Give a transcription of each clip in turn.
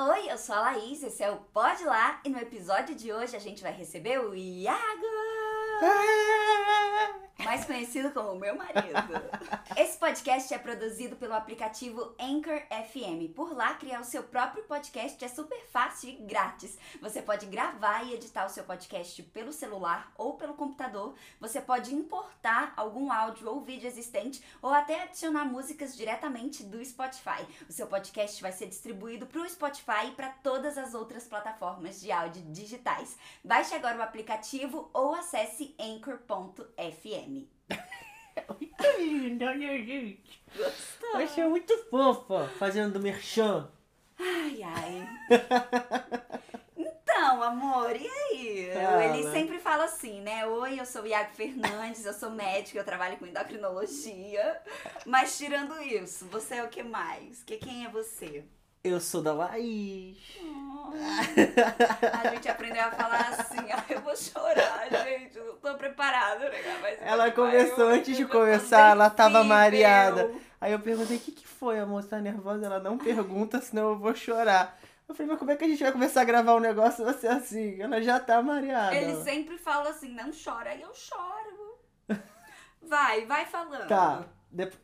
Oi, eu sou a Laís, esse é o Pode Lá e no episódio de hoje a gente vai receber o Iago! Mais conhecido como meu marido. Esse podcast é produzido pelo aplicativo Anchor FM. Por lá, criar o seu próprio podcast é super fácil e grátis. Você pode gravar e editar o seu podcast pelo celular ou pelo computador. Você pode importar algum áudio ou vídeo existente ou até adicionar músicas diretamente do Spotify. O seu podcast vai ser distribuído para o Spotify e para todas as outras plataformas de áudio digitais. Baixe agora o aplicativo ou acesse anchor.fm. Muito linda, né, gente? Gostou? Você é muito fofa fazendo merchan. Ai, ai. Então, amor, e aí? Fala. Ele sempre fala assim, né? Oi, eu sou o Iago Fernandes, eu sou médico, eu trabalho com endocrinologia. Mas tirando isso, você é o que mais? Que quem é você? Eu sou da Laís. Oh, a gente aprendeu a falar assim, eu vou chorar, gente. Eu não tô preparada, né? Mas Ela começou antes de começar, ela tava mareada. Aí eu perguntei, o que, que foi? A moça tá nervosa? Ela não pergunta, senão eu vou chorar. Eu falei, mas como é que a gente vai começar a gravar um negócio você assim? Ela já tá mareada. Ele sempre fala assim, não chora, aí eu choro. Vai, vai falando. Tá, dep-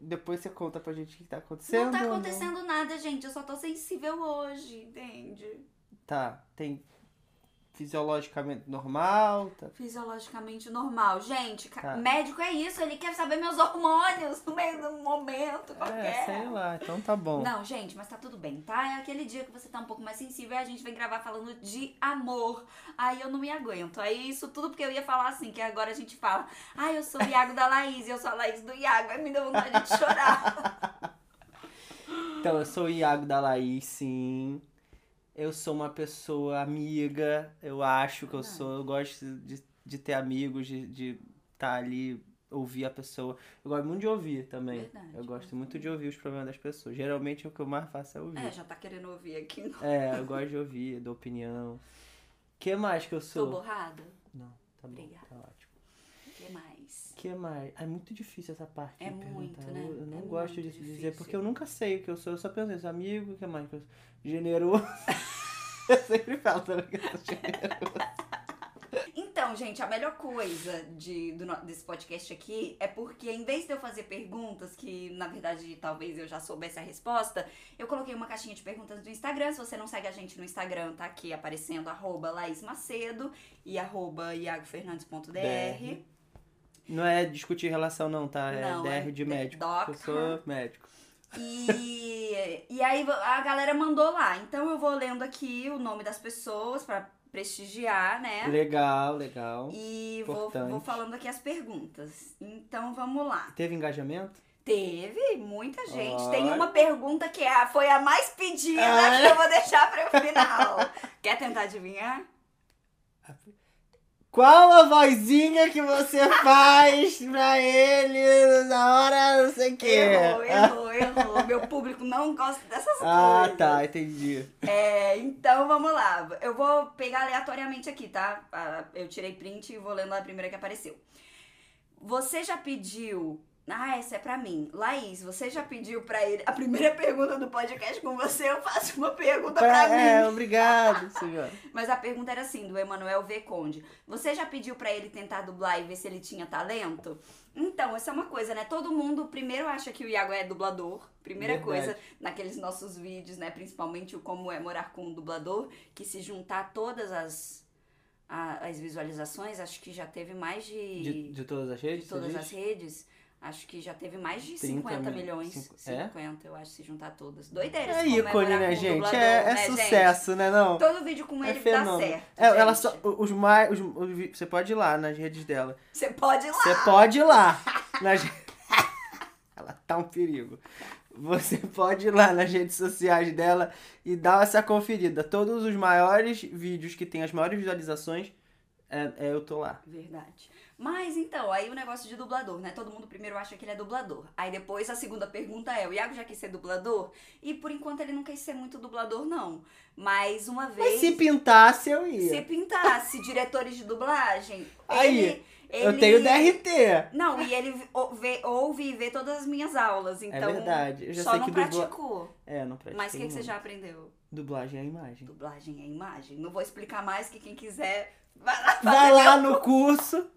depois você conta pra gente o que tá acontecendo. Não tá acontecendo nada, gente. Eu só tô sensível hoje, entende? Tá, tem fisiologicamente normal, tá Fisiologicamente normal. Gente, Tá. médico é isso, ele quer saber meus hormônios no meio do momento É, qualquer. sei lá, então tá bom. Não, gente, mas tá tudo bem, tá? É aquele dia que você tá um pouco mais sensível e a gente vem gravar falando de amor. Aí eu não me aguento. Aí isso tudo porque eu ia falar assim, que agora a gente fala, ah, eu sou o Iago da Laís e eu sou a Laís do Iago. Aí me deu vontade de chorar. Então, eu sou o Iago da Laís, sim. Eu sou uma pessoa amiga, eu acho que eu sou. Eu gosto de, de ter amigos, de estar de tá ali, ouvir a pessoa. Eu gosto muito de ouvir também. Verdade, eu gosto muito de ouvir os problemas das pessoas. Geralmente o que eu mais faço é ouvir. É, já tá querendo ouvir aqui. É, eu gosto de ouvir, da opinião. O que mais que eu Tô sou? borrada? Não, tá bom, Obrigada. tá ótimo. O que mais? O que mais? É muito difícil essa parte É muito, perguntar. né? Eu, eu não É gosto de dizer, porque eu nunca sei o que eu sou. Eu só penso nisso. Amigo, o que mais? Generoso. eu sempre falo também que eu sou generoso. Então, gente, a melhor coisa de, do desse podcast aqui é porque, em vez de eu fazer perguntas que, na verdade, talvez eu já soubesse a resposta, eu coloquei uma caixinha de perguntas no Instagram. Se você não segue a gente no Instagram, tá aqui aparecendo arroba Laís Macedo e arroba. Não é discutir relação, não, tá? É Não, é DR de médico. doc. Eu sou médico. E, e aí a galera mandou lá. Então eu vou lendo aqui o nome das pessoas pra prestigiar, né? Legal, legal. E vou, vou falando aqui as perguntas. Então vamos lá. Teve engajamento? Teve muita gente. Olha. Tem uma pergunta que é foi a mais pedida Ah. que eu vou deixar para o final. Quer tentar adivinhar? Qual a vozinha que você faz pra ele na hora não sei o quê? Errou, errou, errou. Meu público não gosta dessas Ah, coisas. tá, entendi. É, então vamos lá. Eu vou pegar aleatoriamente aqui, tá? Ah, Eu tirei print e vou lendo a primeira que apareceu. Você já pediu. Ah, essa é pra mim. Laís, você já pediu pra ele. A primeira pergunta do podcast com você, eu faço uma pergunta pra, mim. é, obrigado, senhor. Mas a pergunta era assim, do Emanuel V. Conde. Você já pediu pra ele tentar dublar e ver se ele tinha talento? Então, essa é uma coisa, né? Todo mundo primeiro acha que o Iago é dublador. Primeira Verdade. coisa, naqueles nossos vídeos, né? Principalmente o Como é Morar com um Dublador, que se juntar todas as, as visualizações, acho que já teve mais de, De, de todas as redes? de todas as redes. Acho que já teve mais de 30 50 mil- milhões. cinco- é? 50, eu acho, se juntar todas. Doideira É ícone, né, gente? Dublador, É, é né, gente? sucesso, né, não? Todo vídeo com É ele dá fenômeno. certo. É, ela gente. só, os mais, os, os você pode ir lá nas redes dela. Você pode ir lá. Você pode ir lá. Nas... ela tá um perigo. Você pode ir lá nas redes sociais dela e dar essa conferida. Todos os maiores vídeos que tem as maiores visualizações, é, é eu tô lá. Verdade. Mas então, aí o negócio de dublador, né? Todo mundo primeiro acha que ele é dublador. Aí depois a segunda pergunta é: o Iago já quis ser dublador? E por enquanto ele não quis ser muito dublador, não. Mas uma Mas vez. se pintasse, eu ia. se pintasse diretores de dublagem, Aí, ele, Eu ele- tenho DRT. Não, e ele vê- ouve e vê todas as minhas aulas. Então, é verdade. Eu já só sei não que dubla... praticou. É, não pratiquei Mas o que, que você já aprendeu? Dublagem é imagem. Dublagem é imagem. Não vou explicar mais que quem quiser vai lá, Vai lá no curso.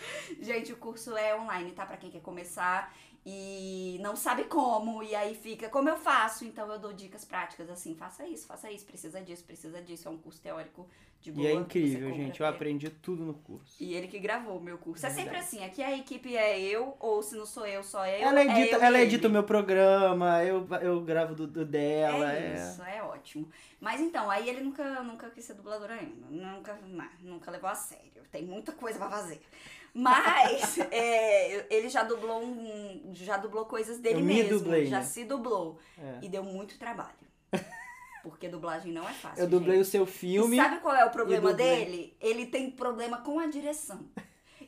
Gente, o curso é online, tá? Pra quem quer começar e não sabe como, e aí fica, como eu faço? Então eu dou dicas práticas, assim, faça isso, faça isso, precisa disso, precisa disso. É um curso teórico de boa. E é incrível, gente. Eu aprendi tudo no curso. E ele que gravou o meu curso. É sempre Verdade. assim, aqui a equipe é eu, ou se não sou eu, só eu. Ela edita, é eu ela e edita o meu programa, eu, eu gravo do, do dela. É É, isso, é ótimo. Mas então, aí ele nunca, nunca quis ser dublador ainda. Nunca, não, nunca levou a sério. Tem muita coisa pra fazer. Mas é, ele já dublou um. Já dublou coisas dele Eu me mesmo. dublei, já né? se dublou. é. E deu muito trabalho. Porque dublagem não é fácil. Eu dublei gente. o seu E filme. sabe qual é o problema dele? Ele tem problema com a direção.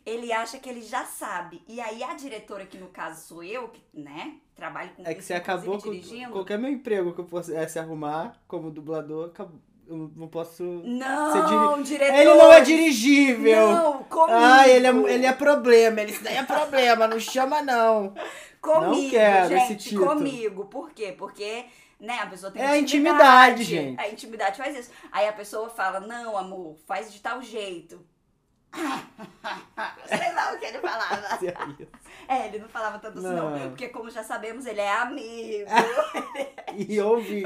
Ele acha que ele já sabe. E aí a diretora, que no caso sou eu, que, né, trabalho com É que você acabou com dirigindo. qualquer meu emprego que eu pudesse arrumar como dublador, acabou- eu não posso. Não, diretor. Ele não é dirigível! Não, comigo. Ah, ele é, ele é problema, ele, isso daí é problema, não chama não. Comigo, Não quero esse gente, título. comigo. Por quê? Porque, né, a pessoa tem É a intimidade, gente. A intimidade faz isso. Aí a pessoa fala, não, amor, faz de tal jeito. Sei lá o que ele falava. É, ele não falava tanto assim, não. Não. Porque, como já sabemos, ele é amigo. E ouvi.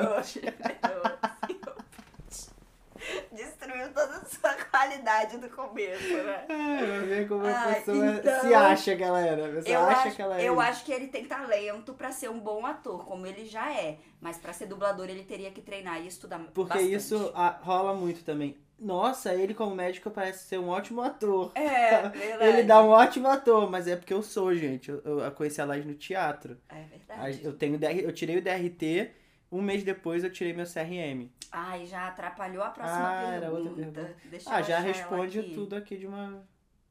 Destruiu toda a sua qualidade do começo, né? Ai, vai ver como a Ai, pessoa então, se acha que ela era. A pessoa Eu acha acho, que ela é. eu acho que ele tem talento pra ser um bom ator, como ele já é. Mas pra ser dublador, ele teria que treinar e estudar Porque bastante. isso ah, rola muito também. Nossa, ele como médico parece ser um ótimo ator. É, verdade. Ele dá um ótimo ator, mas é porque eu sou, gente. Eu, eu conheci a Laje no teatro. É A- verdade. Eu tenho eu tirei o DRT, um mês depois eu tirei meu CRM. Ai, já atrapalhou a próxima Ah, era pergunta. outra pergunta. Deixa eu Ah, já responde aqui tudo aqui de uma.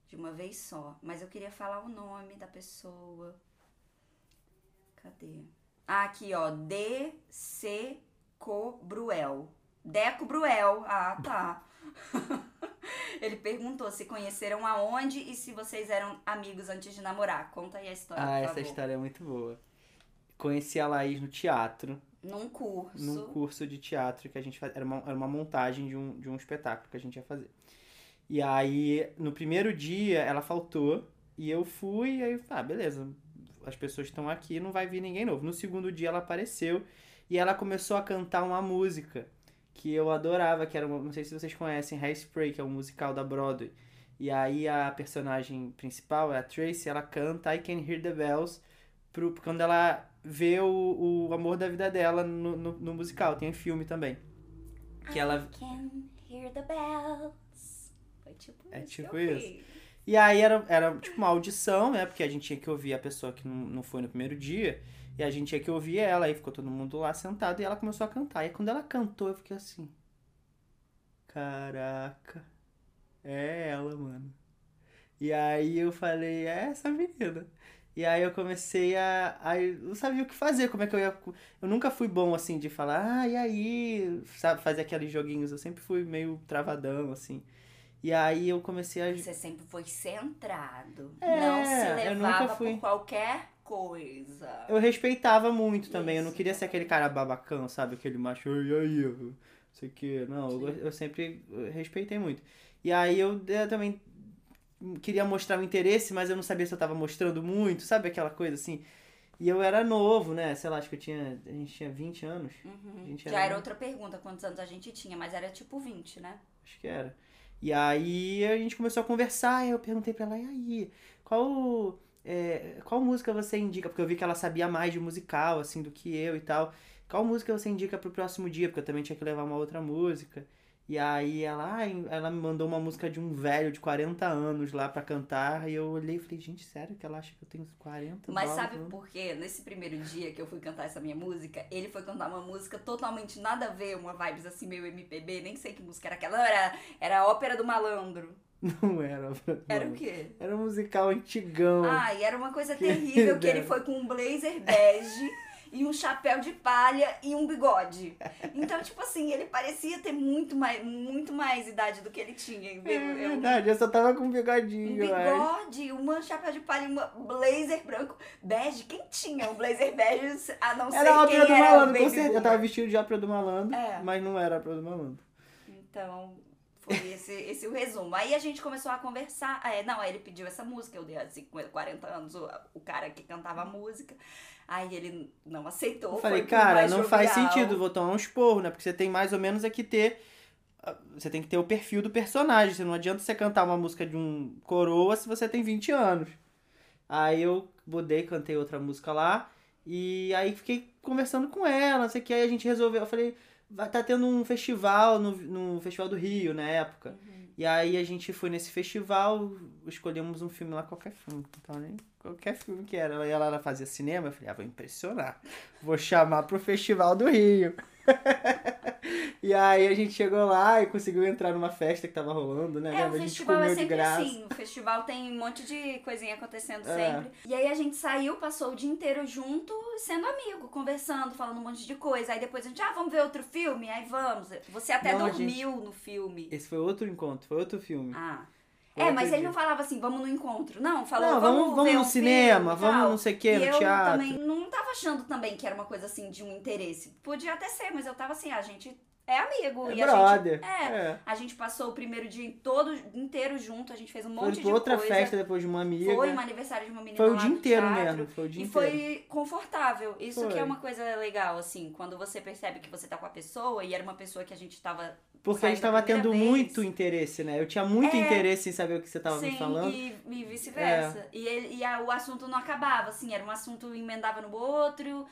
De uma vez só. Mas eu queria falar o nome da pessoa. Cadê? Ah, aqui, ó. Deco Bruel. Deco Bruel. Ah, tá. Ele perguntou se conheceram aonde e se vocês eram amigos antes de namorar. Conta aí a história, Ah, essa história é muito boa. Conheci a Laís no teatro, Num curso. num curso de teatro que a gente fazia. Era uma, era uma montagem de um, de um espetáculo que a gente ia fazer. E aí, no primeiro dia, ela faltou e eu fui, e aí, ah, beleza, as pessoas estão aqui, não vai vir ninguém novo. No segundo dia, ela apareceu e ela começou a cantar uma música que eu adorava, que era, uma, não sei se vocês conhecem, Hairspray, que é um musical da Broadway. E aí a personagem principal, a Tracy, ela canta I Can Hear the Bells pro, quando ela vê o, o amor da vida dela no, no, no musical. Tem um filme também. Que ela, I can hear the bells. Foi tipo É tipo isso. E aí era, era tipo uma audição, né? Porque a gente tinha que ouvir a pessoa que não, não foi no primeiro dia. E a gente tinha que ouvir ela. Aí ficou todo mundo lá sentado e ela começou a cantar. E aí, quando ela cantou, eu fiquei assim. Caraca. É ela, mano. E aí eu falei, é essa menina. E aí eu comecei a. Aí eu não sabia o que fazer, como é que eu ia. Eu nunca fui bom assim de falar, ah, e aí? Sabe, fazer aqueles joguinhos. Eu sempre fui meio travadão, assim. E aí eu comecei a. Você sempre foi centrado. É, não se levava por qualquer coisa. Eu respeitava muito também. Eu não Isso, queria ser aquele cara babacão, sabe? Aquele macho, e aí, não sei o que. Não, eu, eu sempre respeitei muito. E aí eu, eu também queria mostrar o interesse, mas eu não sabia se eu tava mostrando muito, sabe? Aquela coisa assim. E eu era novo, né? Sei lá, acho que eu tinha. A gente tinha 20 anos. Uhum. Gente Já era- era outra pergunta, quantos anos a gente tinha, mas era tipo 20, né? Acho que era. E aí a gente começou a conversar, e eu perguntei pra ela, e aí, qual, é, qual música você indica? Porque eu vi que ela sabia mais de musical, assim, do que eu e tal. Qual música você indica pro próximo dia? Porque eu também tinha que levar uma outra música. E aí ela, ai, ela me mandou uma música de um velho de 40 anos lá pra cantar. E eu olhei e falei, gente, sério que ela acha que eu tenho 40? Mas sabe por quê? Nesse primeiro dia que eu fui cantar essa minha música, ele foi cantar uma música totalmente nada a ver, uma vibes assim meio MPB, nem sei que música era aquela. Não, era, era a ópera do malandro. Não era. Era o quê? Era um musical antigão. Ah, e era uma coisa terrível que ele foi com um blazer bege e um chapéu de palha e um bigode. Então, tipo assim, ele parecia ter muito mais, muito mais idade do que ele tinha. É Eu- verdade, eu só tava com um um bigodinho, acho. bigode, uma chapéu de palha e uma blazer branco. Bege, quem tinha um blazer bege a não ser Era a quem do era o malandro, baby com certeza. Eu tava vestido de ópera do malandro, É. mas não era a ópera do malandro. Então, foi esse, esse o resumo. Aí a gente começou a conversar. É, não, aí ele pediu essa música, eu dei assim, com 40 anos, o, o cara que cantava a música. Aí ele não aceitou. Eu falei, cara, não faz jovial. sentido, vou tomar um esporro, né? Porque você tem mais ou menos aqui ter. ah, Você tem que ter o perfil do personagem. Você não adianta você cantar uma música de um coroa se você tem 20 anos. Aí eu mudei, cantei outra música lá. E aí fiquei conversando com ela, não sei o que. Aí a gente resolveu. Eu falei, vai tá tendo um festival no, no Festival do Rio na época. Uhum. E aí a gente foi nesse festival, escolhemos um filme lá, qualquer filme. Então, nem qualquer filme que era. E ela, ela fazia cinema, eu falei, ah, vou impressionar. Vou chamar pro Festival do Rio. e aí a gente chegou lá e conseguiu entrar numa festa que tava rolando, né? É, o gente festival é sempre assim. O festival tem um monte de coisinha acontecendo É. sempre. E aí a gente saiu, passou o dia inteiro junto, sendo amigo, conversando, falando um monte de coisa. Aí depois a gente, ah, vamos ver outro filme? Aí vamos. Você até Não, dormiu no filme. Esse foi outro encontro, foi outro filme. Ah. É, mas ele não falava assim, vamos no encontro. Não, falou, Não, vamos, vamos, no um cinema, filme vamos não sei o que, no eu teatro. também não tava achando também que era uma coisa assim de um interesse. Podia até ser, mas eu tava assim, a gente é amigo. É e a brother. gente. É, é. A gente passou o primeiro dia todo inteiro junto, a gente fez um Foi monte pra de outra coisa. festa depois de uma amiga. Foi um aniversário de uma menina Foi o dia inteiro teatro. mesmo, foi o dia E inteiro. foi confortável. Isso que Foi. é uma coisa legal, assim, quando você percebe que você tá com a pessoa e era uma pessoa que a gente tava. Porque a gente tava tendo vez. muito interesse, né? Eu tinha muito É. interesse em saber o que você tava Sim, me falando. É. e, e vice-versa. E, ele- e a- o assunto não acabava, assim, era um assunto emendava no outro.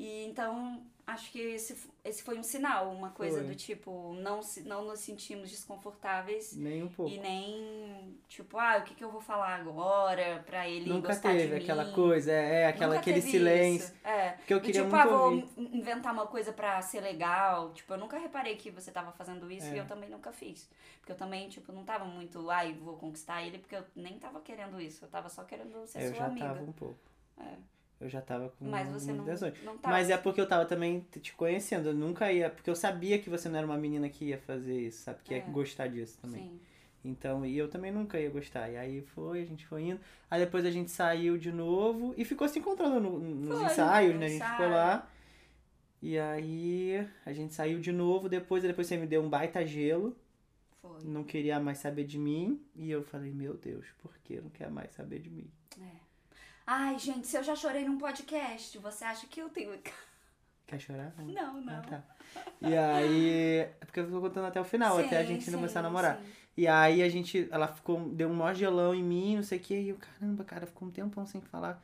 E então, acho que esse, esse foi um sinal, uma coisa Foi. do tipo, não, não nos sentimos desconfortáveis. Nem um pouco. E nem, tipo, ah, o que, que eu vou falar agora pra ele Nunca gostar teve de mim. aquela coisa, é, é aquela, Nunca aquele silêncio. isso. É. Porque eu E, queria tipo, muito ah, vou ouvir. inventar uma coisa pra ser legal. Tipo, eu nunca reparei que você tava fazendo isso É. e eu também nunca fiz. Porque eu também, tipo, não tava muito, ai, vou conquistar ele, porque eu nem tava querendo isso. Eu tava só querendo ser eu sua já amiga. tava um pouco. É. Eu já tava com Mas você não, não tava. Mas é porque eu tava também te conhecendo. Eu nunca ia. Porque eu sabia que você não era uma menina que ia fazer isso, sabe? Que ia É. gostar disso também. Sim. Então, e eu também nunca ia gostar. E aí foi, a gente foi indo. Aí depois a gente saiu de novo e ficou se encontrando no- nos Foi, ensaios, né? A gente ficou lá. E aí a gente saiu de novo. Depois, depois você me deu um baita gelo. Foi. Não queria mais saber de mim. E eu falei, meu Deus, por que não quer mais saber de mim? É. Ai, gente, se eu já chorei num podcast, você acha que eu tenho. Quer chorar? Não, não. Ah, tá. E aí. É porque eu tô contando até o final, até a Sim, gente sim, começar a namorar. sim. E aí a gente. Ela ficou. Deu um maior gelão em mim, não sei o que. E eu, caramba, cara, ficou um tempão sem falar.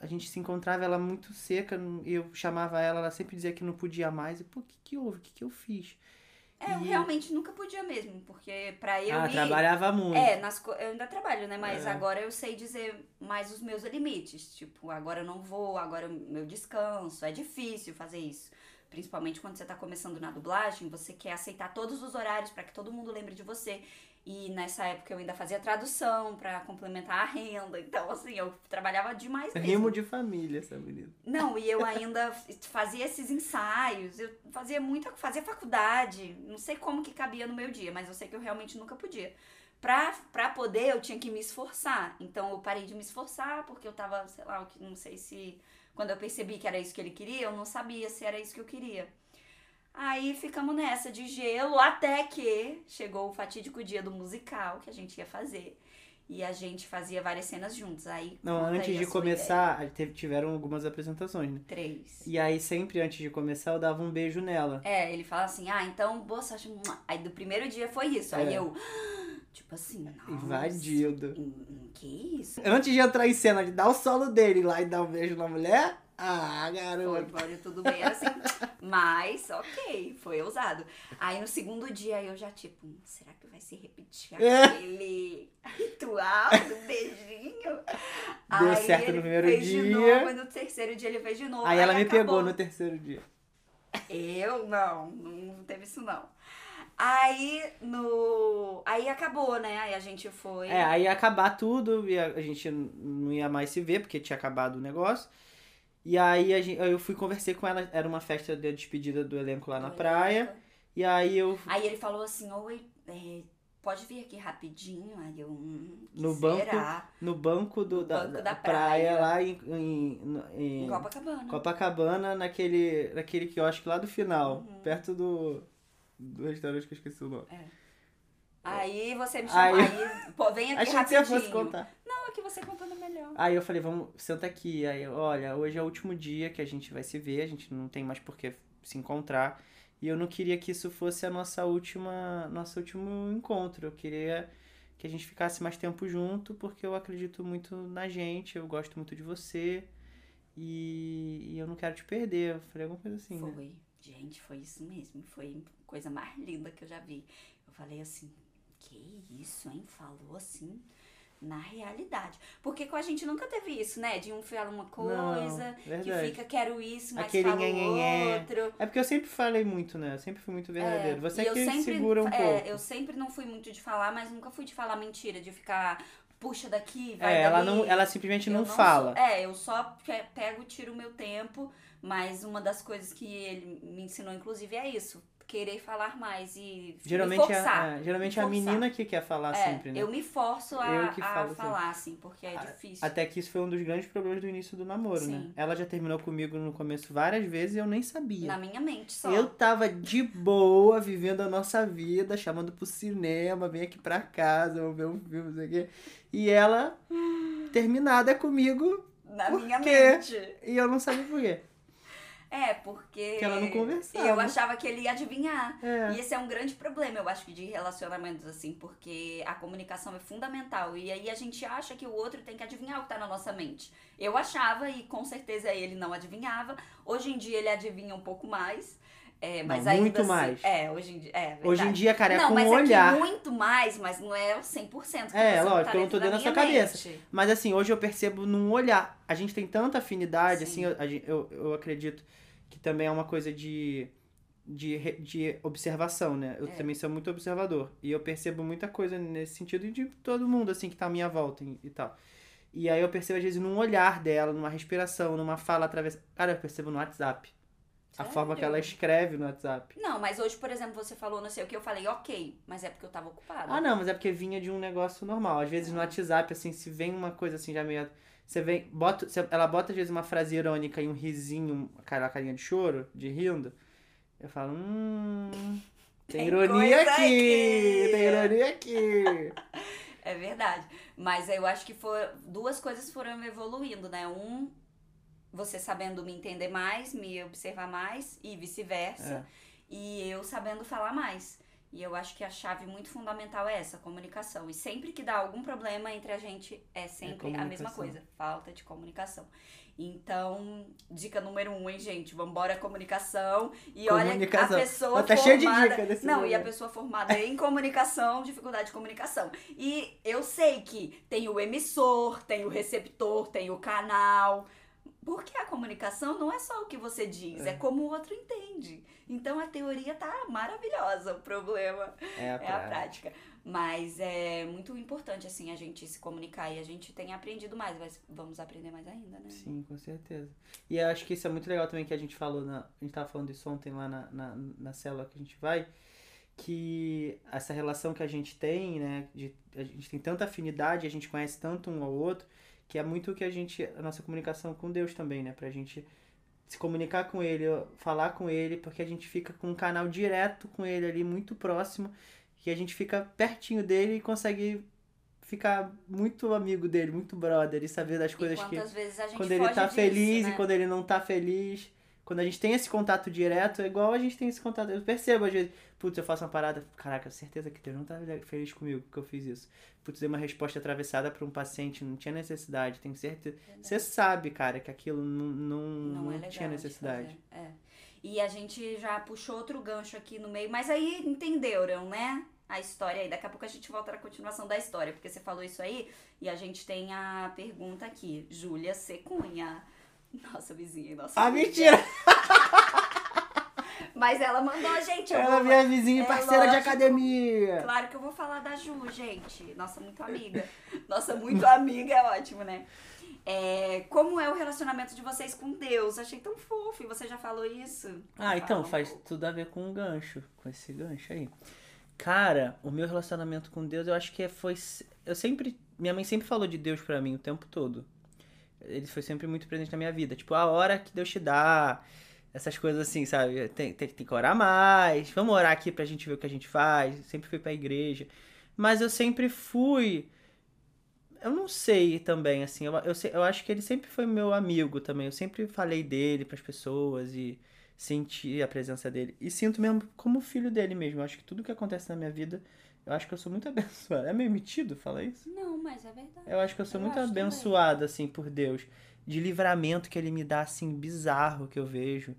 A gente se encontrava, ela muito seca. e Eu chamava ela, ela sempre dizia que não podia mais. E, pô, o que, que houve? O que, que eu fiz? É, eu E- realmente nunca podia mesmo, porque pra eu ah, ir... trabalhava muito. É, nas eu ainda trabalho, né? Mas É. agora eu sei dizer mais os meus limites. Tipo, agora eu não vou, agora o meu descanso. É difícil fazer isso. Principalmente quando você tá começando na dublagem, você quer aceitar todos os horários pra que todo mundo lembre de você. E nessa época eu ainda fazia tradução pra complementar a renda. Então, assim, eu trabalhava demais mesmo. Rimo de família, essa menina. Não, e eu ainda fazia esses ensaios, eu fazia muita, fazia faculdade, não sei como que cabia no meu dia, mas eu sei que eu realmente nunca podia. Pra, pra poder, eu tinha que me esforçar. Então eu parei de me esforçar, porque eu tava, sei lá, não sei se. Quando eu percebi que era isso que ele queria, eu não sabia se era isso que eu queria. Aí ficamos nessa de gelo, até que chegou o fatídico dia do musical que a gente ia fazer. E a gente fazia várias cenas juntos. Aí. Não, aí antes a de começar, teve- tiveram algumas apresentações, né? ideia. Três. E aí, sempre antes de começar, eu dava um beijo nela. É, ele fala assim, ah, então, boa sorte. Aí do primeiro dia foi isso. Aí É. eu, tipo assim, nossa. Invadido. hum, hum, Que isso? Antes de entrar em cena, de dar o solo dele lá e dar um beijo na mulher. Ah, Foi, garoto. pode tudo bem, assim. Mas, ok, foi ousado. Aí no segundo dia eu já, tipo, hum, será que vai se repetir É. aquele ritual do beijinho? Deu certo ele no primeiro fez de dia. novo, e no terceiro dia ele fez de novo. Aí ela me acabou. pegou no terceiro dia. Eu não, não teve isso não. Aí no. Aí acabou, né? Aí a gente foi. É, aí ia acabar tudo, e a gente não ia mais se ver, porque tinha acabado o negócio. E aí a gente, eu fui conversei com ela, era uma festa de despedida do elenco lá na praia. elenco. E aí eu Aí ele falou assim, oi, é, pode vir aqui rapidinho? Aí eu, hum, que No banco será? no banco do, No da, banco da praia, praia. lá em, em, em Em Copacabana. Copacabana, naquele, naquele quiosque lá do final, Uhum. perto do, do restaurante que eu esqueci o nome. Aí você me chamou, Aí- aí, pô, vem aqui Achei que rapidinho. você fosse contar. Não, aqui você contando melhor. Aí eu falei, vamos, senta aqui. Aí, olha, hoje é o último dia que a gente vai se ver, a gente não tem mais por que se encontrar. E eu não queria que isso fosse a nossa última, nosso último encontro. Eu queria que a gente ficasse mais tempo junto, porque eu acredito muito na gente, eu gosto muito de você. E, e eu não quero te perder. Eu falei alguma coisa assim, né? Foi. Gente, foi isso mesmo. Foi a coisa mais linda que eu já vi. Eu falei assim, que isso, hein? Falou assim na realidade. Porque com a gente nunca teve isso, né? De um fala uma coisa, que verdade. fica quero isso, mas Aquele fala o nhenhenhé. outro. É porque eu sempre falei muito, né? Eu sempre fui muito verdadeiro. É, Você e é eu que sempre- segura um é, pouco. Eu sempre não fui muito de falar, mas nunca fui de falar mentira, de ficar puxa daqui, vai É, ela, dali. não, ela simplesmente não, sou- fala. é, eu só pe- pego e tiro o meu tempo, mas uma das coisas que ele me ensinou, inclusive, é isso. Querer falar mais e Geralmente, me é, forçar. é, geralmente me é a menina que quer falar É, sempre, né? eu me forço a, Eu que a falo sempre. falar, assim, porque é A- difícil. Até que isso foi um dos grandes problemas do início do namoro, né? Sim. Ela já terminou comigo no começo várias vezes e eu nem sabia. Na minha mente só. Eu tava de boa, vivendo a nossa vida, chamando pro cinema, vem aqui pra casa, vamos ver um filme, não sei o quê. E ela, terminada comigo, Na minha quê? mente. e eu não sabia por quê. É, porque. Que ela não conversava. Eu achava que ele ia adivinhar. É. E esse é um grande problema, eu acho, que de relacionamentos, assim, porque a comunicação é fundamental. E aí a gente acha que o outro tem que adivinhar o que tá na nossa mente. Eu achava, e com certeza ele não adivinhava. Hoje em dia ele adivinha um pouco mais. É, mas Não, ainda muito assim- mais. É, hoje em dia. É. Hoje em dia, cara, é não, com mas um olhar. é muito mais, mas não é o 100% que É, lógico, tá eu não tô dentro da sua cabeça. mente. Mas assim, hoje eu percebo num olhar. A gente tem tanta afinidade, Sim. assim, eu, eu, eu acredito que também é uma coisa de, de, de observação, né? Eu É. também sou muito observador. E eu percebo muita coisa nesse sentido de todo mundo, assim, que tá à minha volta e, e tal. E aí eu percebo, às vezes, num olhar dela, numa respiração, numa fala através. Cara, eu percebo no WhatsApp. A forma que ela escreve no WhatsApp. Não, mas hoje, por exemplo, você falou não sei o que, eu falei ok, mas é porque eu tava ocupada. Ah, não, mas é porque vinha de um negócio normal. Às vezes no WhatsApp, assim, se vem uma coisa assim já meio. Você vem. Bota, você- ela bota às vezes uma frase irônica e um risinho, aquela carinha de choro, de rindo. Eu falo, hum. Tem, Tem ironia aqui! aqui." Tem ironia aqui! É verdade. Mas eu acho que for, duas coisas foram evoluindo, né? Um, você sabendo me entender mais, me observar mais e vice-versa. E eu sabendo falar mais. E eu acho que a chave muito fundamental é essa, comunicação. E sempre que dá algum problema entre a gente, é sempre a mesma comunicação. coisa. Falta de comunicação. Então, dica número um, hein, gente? Vambora, comunicação. E olha, a Comunicação. pessoa Tá formada... de Não, e a pessoa formada em comunicação, dificuldade de comunicação. E eu sei que tem o emissor, tem o receptor, tem o canal. Porque a comunicação não é só o que você diz, é, É. como o outro entende. Então a teoria tá maravilhosa, o problema É a é a prática. prática. Mas é muito importante, assim, a gente se comunicar e a gente tem aprendido mais, mas vamos aprender mais ainda, né? Sim, com certeza. E eu acho que isso é muito legal também que a gente falou, na, a gente tava falando isso ontem lá na, na, na célula que a gente vai, que essa relação que a gente tem, né, de, a gente tem tanta afinidade, a gente conhece tanto um ao outro, que é muito o que a gente, a nossa comunicação com Deus também, né, pra gente se comunicar com ele, falar com ele, porque a gente fica com um canal direto com ele ali, muito próximo, que a gente fica pertinho dele e consegue ficar muito amigo dele, muito brother, e saber das coisas que quantas vezes a gente quando ele tá disso, feliz né? e quando ele não tá feliz. Quando a gente tem esse contato direto, é igual a gente tem esse contato. Eu percebo, às vezes, putz, eu faço uma parada, caraca, certeza que Deus não tá feliz comigo que eu fiz isso. Putz, dei uma resposta atravessada pra um paciente, não tinha necessidade, tenho certeza. Você sabe, cara, que aquilo não, não, Não, não é tinha de necessidade. É. E a gente já puxou outro gancho aqui no meio, mas aí entenderam, né? A história aí. Daqui a pouco a gente volta na continuação da história, porque você falou isso aí e a gente tem a pergunta aqui. Júlia Secunha. Nossa vizinha, nossa Ah, mentira! Mas ela mandou, gente. Eu Ela é vou... minha vizinha e É parceira de lógico. academia. Claro que eu vou falar da Ju, gente. Nossa, muito amiga. Nossa, muito amiga é ótimo, né? É, como é o relacionamento de vocês com Deus? Achei tão fofo. E você já falou isso? Ah, então um faz pouco. tudo a ver com um gancho, com esse gancho aí. Cara, o meu relacionamento com Deus, eu acho que é- foi. Eu sempre. Minha mãe sempre falou de Deus pra mim o tempo todo. Ele foi sempre muito presente na minha vida. Tipo, a hora que Deus te dá. Essas coisas assim, sabe? Tem, tem, tem que orar mais. Vamos orar aqui pra gente ver o que a gente faz. Sempre fui pra igreja. Mas eu sempre fui. Eu não sei também, assim. Eu, eu, eu acho que ele sempre foi meu amigo também. Eu sempre falei dele pras pessoas e senti a presença dele. E sinto mesmo como filho dele mesmo. Eu acho que tudo que acontece na minha vida, eu acho que eu sou muito abençoado. É meio metido falar isso? Não, mas é verdade. Eu acho que eu sou Eu muito acho também. assim, por Deus. De livramento que ele me dá, assim, bizarro que eu vejo.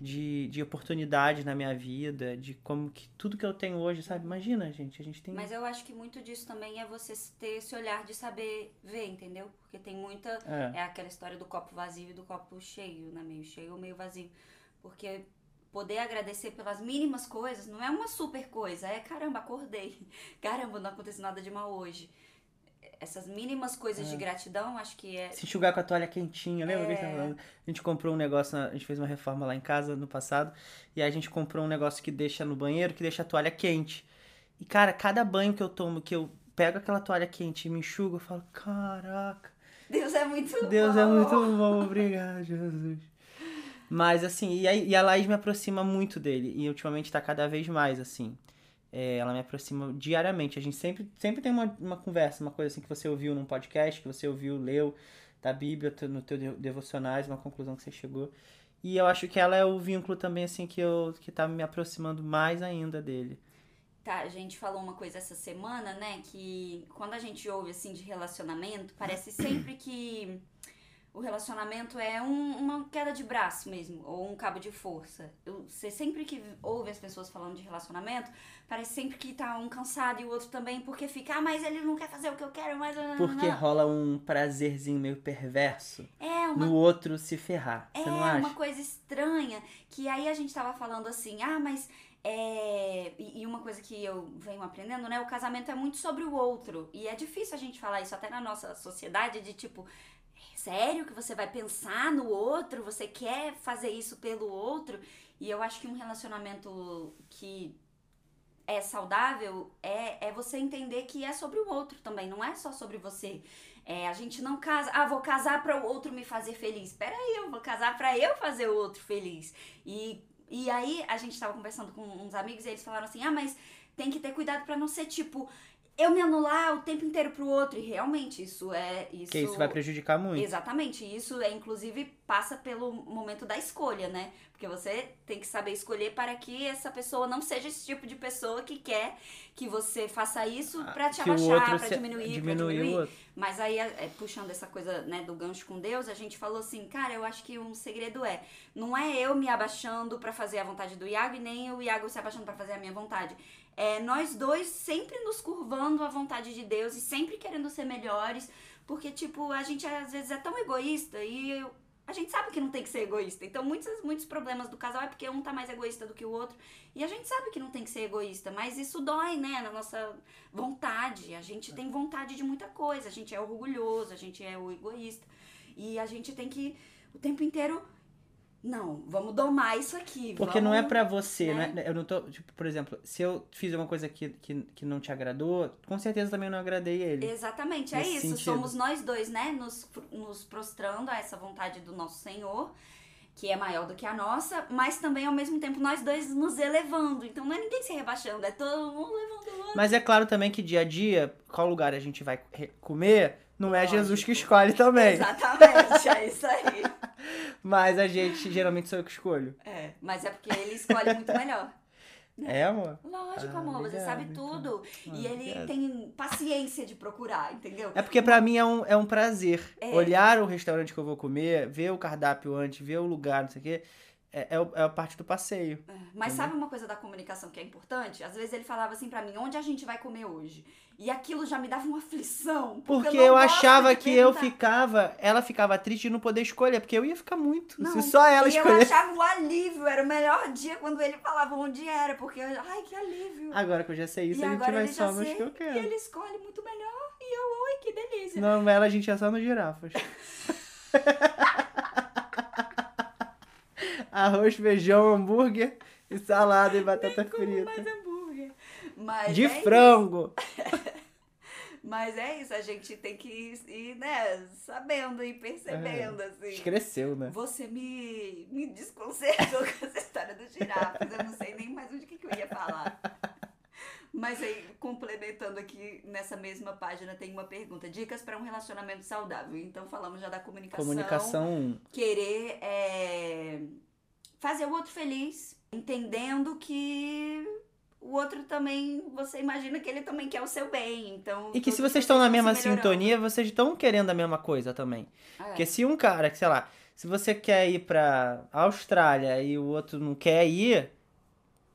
De, de oportunidade na minha vida, de como que tudo que eu tenho hoje, sabe? Imagina, gente, a gente tem. Mas eu acho que muito disso também é você ter esse olhar de saber ver, entendeu? Porque tem muita. É. É aquela história do copo vazio e do copo cheio, né? Meio cheio ou meio vazio. Porque poder agradecer pelas mínimas coisas não é uma super coisa. É caramba, acordei. Caramba, não aconteceu nada de mal hoje. Essas mínimas coisas de gratidão, acho que é. Se enxugar com a toalha quentinha, lembra que a gente tava É. falando? A gente comprou um negócio, a gente fez uma reforma lá em casa no passado, e aí a gente comprou um negócio que deixa no banheiro, que deixa a toalha quente. E, cara, cada banho que eu tomo, que eu pego aquela toalha quente e me enxugo, eu falo, caraca, Deus é muito Deus bom. é muito bom, obrigado, Jesus. Mas, assim, e, aí, e a Laís me aproxima muito dele, e ultimamente tá cada vez mais, assim. É, ela me aproxima diariamente. A gente sempre, sempre tem uma, uma conversa, uma coisa assim que você ouviu num podcast, que você ouviu, leu da Bíblia, no teu de- devocionais, uma conclusão que você chegou. E eu acho que ela é o vínculo também, assim, que, eu, que tá me aproximando mais ainda dele. Tá, a gente falou uma coisa essa semana, né? Que quando a gente ouve assim de relacionamento, parece sempre que o relacionamento é um- uma queda de braço mesmo, ou um cabo de força. Eu, você sempre que ouve as pessoas falando de relacionamento, parece sempre que tá um cansado e o outro também, porque fica, ah, mas ele não quer fazer o que eu quero, mas. Porque rola um prazerzinho meio perverso É uma no outro se ferrar. É Você não acha? uma coisa estranha que aí a gente tava falando assim, ah, mas é. E e uma coisa que eu venho aprendendo, né? O casamento é muito sobre o outro. E é difícil a gente falar isso até na nossa sociedade, de tipo, sério que você vai pensar no outro? Você quer fazer isso pelo outro? E eu acho que um relacionamento que é saudável é, é você entender que é sobre o outro também, não é só sobre você. É, a gente não casa, ah, vou casar para o outro me fazer feliz. Peraí, eu vou casar para eu fazer o outro feliz. E, e aí a gente tava conversando com uns amigos e eles falaram assim: ah, mas tem que ter cuidado para não ser tipo, eu me anular o tempo inteiro pro outro. E realmente, isso é. Isso, Porque isso vai prejudicar muito. Exatamente, isso é inclusive passa pelo momento da escolha, né? Porque você tem que saber escolher para que essa pessoa não seja esse tipo de pessoa que quer que você faça isso pra te Ah, que abaixar, se- diminuir, pra diminuir diminuir. Mas aí, é, puxando essa coisa né, do gancho com Deus, a gente falou assim, cara, eu acho que um segredo é, não é eu me abaixando pra fazer a vontade do Iago e nem o Iago se abaixando pra fazer a minha vontade. É nós dois sempre nos curvando à vontade de Deus e sempre querendo ser melhores, porque, tipo, a gente às vezes é tão egoísta e eu- a gente sabe que não tem que ser egoísta. Então, muitos, muitos problemas do casal é porque um tá mais egoísta do que o outro. E a gente sabe que não tem que ser egoísta, mas isso dói, né, na nossa vontade. A gente tem vontade de muita coisa. A gente é orgulhoso, a gente é o egoísta. E a gente tem que o tempo inteiro. Não, vamos domar isso aqui. Porque não é vamos- pra você, né? né? Eu não tô, tipo, por exemplo, se eu fiz uma coisa que, que, que não te agradou, com certeza também não agradei ele. Exatamente, é isso. sentido. Somos nós dois, né? Nos, nos prostrando a essa vontade do nosso Senhor, que é maior do que a nossa, mas também ao mesmo tempo nós dois nos elevando. Então não é ninguém se rebaixando, é todo mundo levando o outro. Mas é claro também que dia a dia, qual lugar a gente vai comer, não é Jesus que escolhe também. Exatamente, é isso aí. Mas a gente, geralmente sou eu que escolho. É, mas é porque ele escolhe muito melhor. É, amor? Lógico, Ah, amor, você sabe então. tudo. Ah, e ele obrigado. tem paciência de procurar, entendeu? É porque pra mim é um, é um prazer. É. Olhar o restaurante que eu vou comer, ver o cardápio antes, ver o lugar, não sei o quê. é, é, é a parte do passeio. É, Mas sabe uma coisa da comunicação que é importante? Às vezes ele falava assim pra mim, onde a gente vai comer hoje? E aquilo já me dava uma aflição. Porque não eu achava que eu ficava, ela ficava triste de não poder escolher, porque eu ia ficar muito. Não, se só ela e eu escolher. achava o alívio, era o melhor dia quando ele falava onde era, porque, eu- ai, que alívio. Agora que eu já sei isso, e a gente vai só nos que eu e quero. ele escolhe muito melhor, e eu, oi, que delícia. Não, ela a gente é só no girafas. Arroz, feijão, hambúrguer e salada e batata frita. mais hambúrguer. Mas De é frango. Mas é isso, a gente tem que ir, ir, né, sabendo e percebendo, assim. Cresceu, né? Você me, me desconcertou com essa história dos girafas. Eu não sei nem mais o que, que eu ia falar. Mas aí, complementando aqui nessa mesma página, tem uma pergunta. Dicas para um relacionamento saudável. Então, falamos já da comunicação. Comunicação 1. Querer é, fazer o outro feliz. Entendendo que o outro também, você imagina que ele também quer o seu bem. Então, E que se vocês estão na mesma sintonia, vocês estão querendo a mesma coisa também. É. Porque se um cara, sei lá, se você quer ir pra Austrália e o outro não quer ir,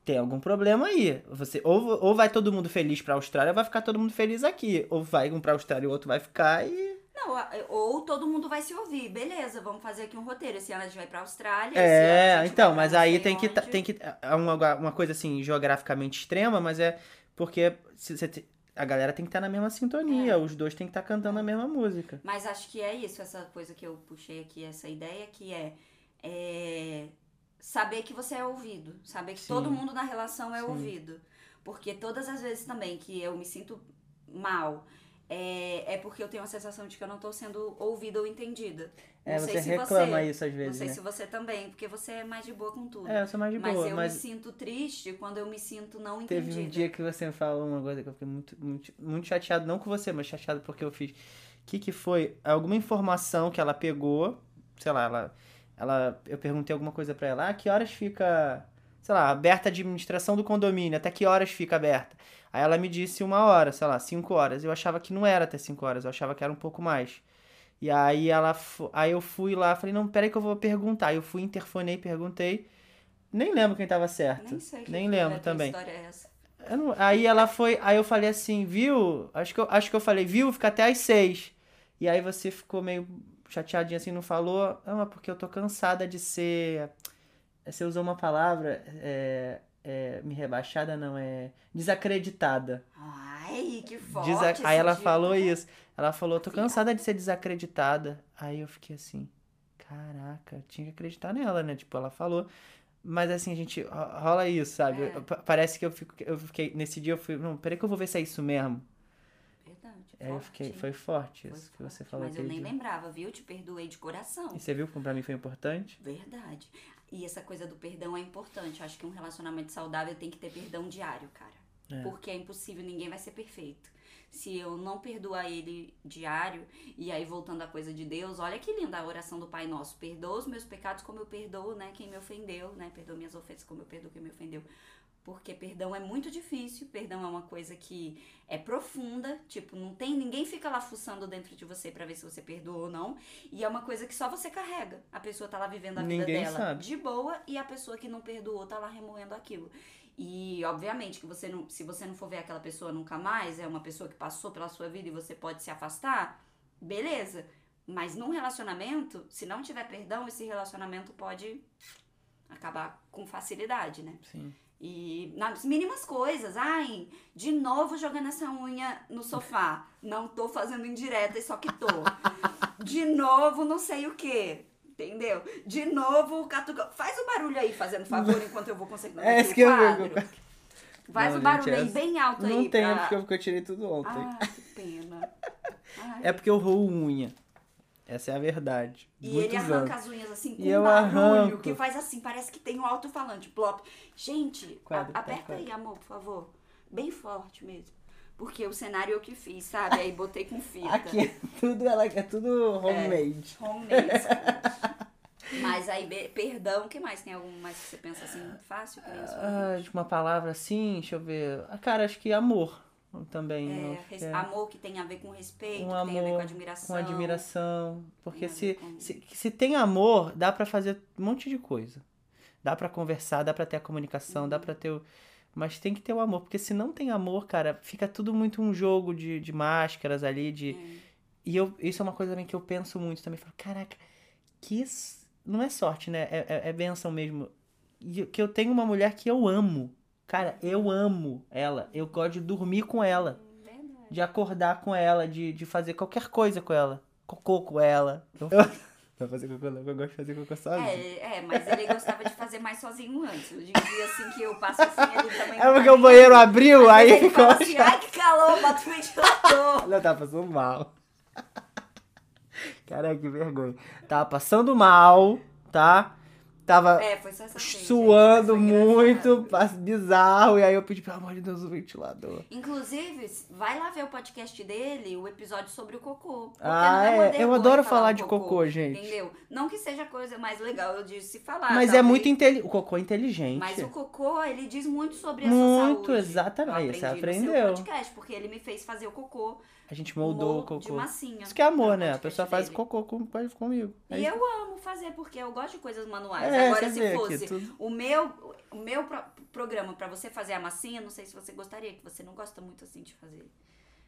tem algum problema aí. Você, ou, ou vai todo mundo feliz pra Austrália, ou vai ficar todo mundo feliz aqui. Ou vai um pra Austrália e o outro vai ficar e. Não, ou todo mundo vai se ouvir. Beleza, vamos fazer aqui um roteiro. Esse ano a gente vai pra Austrália. É, então, mas aí tem que, tá- tem que. É uma, uma coisa assim, geograficamente extrema, mas é porque se te- a galera tem que estar na mesma sintonia, É. os dois tem que estar cantando a mesma música. Mas acho que é isso, essa coisa que eu puxei aqui, essa ideia que é, é saber que você é ouvido. Saber que Sim. todo mundo na relação é Sim. ouvido. Porque todas as vezes também que eu me sinto mal. É, é porque eu tenho a sensação de que eu não tô sendo ouvida ou entendida. É, não você sei se reclama você, isso às Não vezes, sei né? se você também, porque você é mais de boa com tudo. É, eu sou mais de mas boa, eu mas me sinto triste quando eu me sinto não teve entendida. um dia que você me falou uma coisa que eu fiquei muito, muito, muito chateado, não com você, mas chateado porque eu fiz. O que que foi? Alguma informação que ela pegou, sei lá, ela, ela eu perguntei alguma coisa pra ela, ah, que horas fica, sei lá, aberta a administração do condomínio, até que horas fica aberta? Aí ela me disse uma hora, sei lá, cinco horas. Eu achava que não era até cinco horas, eu achava que era um pouco mais. E aí ela, aí eu fui lá, falei, não, peraí que eu vou perguntar. Aí eu fui, interfonei, perguntei. Nem lembro quem tava certo. Nem sei que Nem que lembro tua também. história é essa. Não- aí ela foi, aí eu falei assim, viu? Acho que eu, acho que eu falei, viu? Fica até às seis. E aí você ficou meio chateadinha assim, não falou. Ah, mas porque eu tô cansada de ser. Você usou uma palavra, é, é, me rebaixada, não, é desacreditada. Ai, que forte. Aí ela dia. falou isso. Ela falou, tô cansada de ser desacreditada. Aí eu fiquei assim, caraca, tinha que acreditar nela, né? Tipo, ela falou. Mas assim, a gente ro- rola isso, sabe? É. Pa- Parece que eu, fico, eu fiquei. Nesse dia eu fui. Não, peraí que eu vou ver se é isso mesmo. Verdade. Aí eu fiquei. Foi forte Foi isso que você forte, falou Mas eu nem dia. lembrava, viu? Te perdoei de coração. E você viu como pra mim foi importante? Verdade. E essa coisa do perdão é importante. Eu acho que um relacionamento saudável tem que ter perdão diário, cara. É. Porque é impossível, ninguém vai ser perfeito. Se eu não perdoar ele diário, e aí voltando à coisa de Deus, olha que linda a oração do Pai Nosso. Perdoa os meus pecados como eu perdoo, né, quem me ofendeu, né? Perdoa minhas ofensas como eu perdoo quem me ofendeu. Porque perdão é muito difícil, perdão é uma coisa que é profunda, tipo, não tem, ninguém fica lá fuçando dentro de você pra ver se você perdoou ou não, e é uma coisa que só você carrega. A pessoa tá lá vivendo a vida Ninguém dela sabe. de boa e a pessoa que não perdoou tá lá remoendo aquilo. E obviamente que você não, se você não for ver aquela pessoa nunca mais, é uma pessoa que passou pela sua vida e você pode se afastar, beleza. Mas num relacionamento, se não tiver perdão, esse relacionamento pode acabar com facilidade, né? Sim. E nas mínimas coisas, ai, de novo jogando essa unha no sofá. Não tô fazendo indireta, só que tô. De novo, não sei o que. Entendeu? De novo, o catuca. Faz o barulho aí, fazendo favor, enquanto eu vou conseguir É isso que eu vi. Faz Não, o barulho gente, aí essa- bem alto Não aí. tem, pra... porque eu- tirei tudo ontem. Ai, que pena. Ai. É porque eu roo unha. Essa é a verdade. E Muitos ele arranca anos. as unhas assim com E um barulho arranco. que faz assim, parece que tem um alto-falante, plop. Gente, a- Quadro, tá, aperta quadro. aí, amor, por favor. Bem forte mesmo. Porque o cenário eu que fiz, sabe? Aí botei com fita. Aqui é tudo, ela, é tudo homemade. Homemade. Mas aí, perdão, o que mais? Tem algum mais que você pensa assim, fácil? Que nem a Ah, vida? uma palavra assim, deixa eu ver. Ah, cara, acho que amor também. É, que é amor que tem a ver com respeito, um que tem a ver com amor, admiração. com admiração. Porque se, com- se, se tem amor, dá pra fazer um monte de coisa. Dá pra conversar, dá pra ter a comunicação, dá pra ter o. Mas tem que ter o amor, porque se não tem amor, cara, fica tudo muito um jogo de, de máscaras ali, de. E eu, isso é uma coisa também que eu penso muito também. Falo, caraca, que. Não é sorte, né? É, é, é benção mesmo. E que eu tenho uma mulher que eu amo. Cara, eu amo ela. Eu gosto de dormir com ela. Verdade. De acordar com ela, de, de fazer qualquer coisa com ela. Cocô com ela. Eu... Não fazer cocô não, eu gosto de fazer cocô sozinho. É, é, mas ele gostava de fazer mais sozinho antes. Eu dizia assim que eu passo assim, ele também. É porque o banheiro abriu, aí ele ficou. fala assim, ai que calor, bota o ventilador. Ela tava passando mal. Caraca, que vergonha. Tava passando mal, tá? Tava É, vez, suando muito, bizarro. E aí eu pedi, pelo amor de Deus, o ventilador. Inclusive, vai lá ver o podcast dele, o episódio sobre o cocô. Ah, é. Eu adoro falar o de cocô, gente. Entendeu? Não que seja a coisa mais legal eu disse se falar. Mas é muito inteligente. O cocô é inteligente. Mas o cocô, ele diz muito sobre a sua Muito, saúde. exatamente, Eu você aprendi no seu aprendeu. podcast, porque ele me fez fazer o cocô. A gente moldou o de cocô. massinha. Isso que é amor, né? A pessoa faz dele. cocô com, comigo. É E isso. eu amo fazer, porque eu gosto de coisas manuais. É, Agora, se fosse tudo- o meu, o meu pro- programa pra você fazer a massinha, não sei se você gostaria, que você não gosta muito assim de fazer.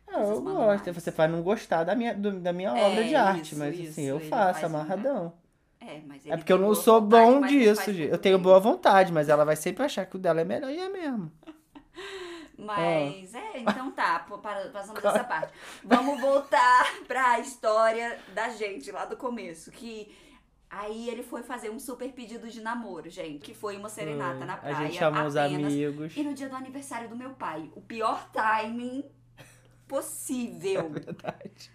Ah, coisas eu manuais. gosto. Você faz não gostar da minha, do- da minha É, obra de arte, isso, mas isso, assim, eu faço amarradão. É, mas É porque eu não sou vontade, bom não disso, gente. Eu tenho boa vontade, mas ela vai sempre achar que o dela é melhor e é mesmo. Mas é, então tá, passamos dessa parte. Vamos voltar pra história da gente lá do começo. Que aí ele foi fazer um super pedido de namoro, gente. Que foi uma serenata na A praia. gente chamou os apenas. amigos. E no dia do aniversário do meu pai. O pior timing possível. Verdade.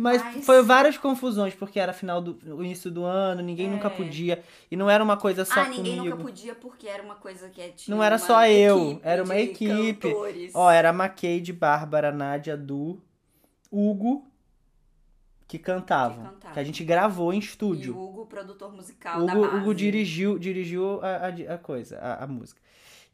Mas, Mas- foi várias confusões, porque era final do início do ano, ninguém É. nunca podia. E não era uma coisa só ah, ninguém comigo. nunca podia porque era uma coisa que tinha Não era só eu, era uma equipe. cantores. Ó, era a Macade, Bárbara, Nádia, Du, Hugo, que cantavam. Que cantavam. Que a gente gravou em E estúdio. o Hugo, produtor musical da Hugo, base. Hugo dirigiu, dirigiu a, a, a coisa, a, a música.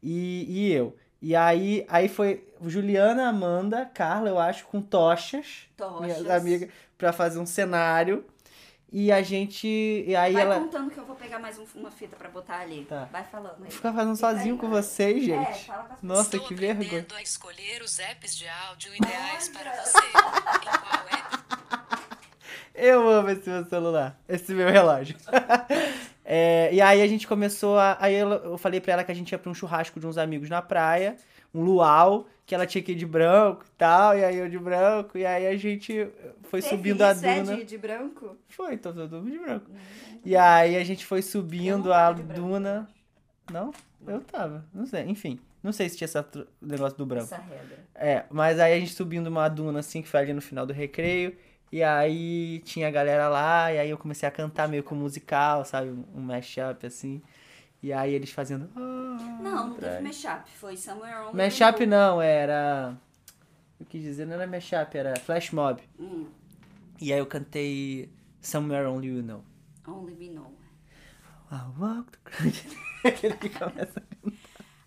E, e eu. E aí, aí foi Juliana, Amanda, Carla, eu acho, com tochas, Tochas. minhas amigas, pra fazer um cenário. E a gente. E aí Vai ela. contando que eu vou pegar mais um- uma fita pra botar ali. Tá. Vai falando aí. Ficar fazendo sozinho com vocês, É, gente. fala com as Nossa, Estou que vergonha. aprendendo a escolher os apps de áudio ideais para você. Em qual app Eu amo esse meu celular, esse meu relógio. É, e aí a gente começou a. Aí ela- eu falei pra ela que a gente ia pra um churrasco de uns amigos na praia, um luau, que ela tinha que ir de branco e tal, e aí eu de branco, e aí a gente foi Teve subindo a isso, é, duna. de, de branco? Foi, tô todo mundo de branco. E aí a gente foi Eu subindo não a duna. Não? Eu tava, não sei, enfim. Não sei se tinha esse negócio do branco. Essa regra. É, mas aí a gente subindo uma duna assim, que foi ali no final do recreio. E aí tinha a galera lá, e aí eu comecei a cantar meio com musical, sabe? Um mashup assim. E aí eles fazendo. "Ah", Não, não teve mashup. Foi Somewhere Only Mashup não, era. Eu quis dizer, não era mashup, era flash mob. Hum, E aí eu cantei Somewhere Only You Know. only We Know. I walk the. Aquele que começa.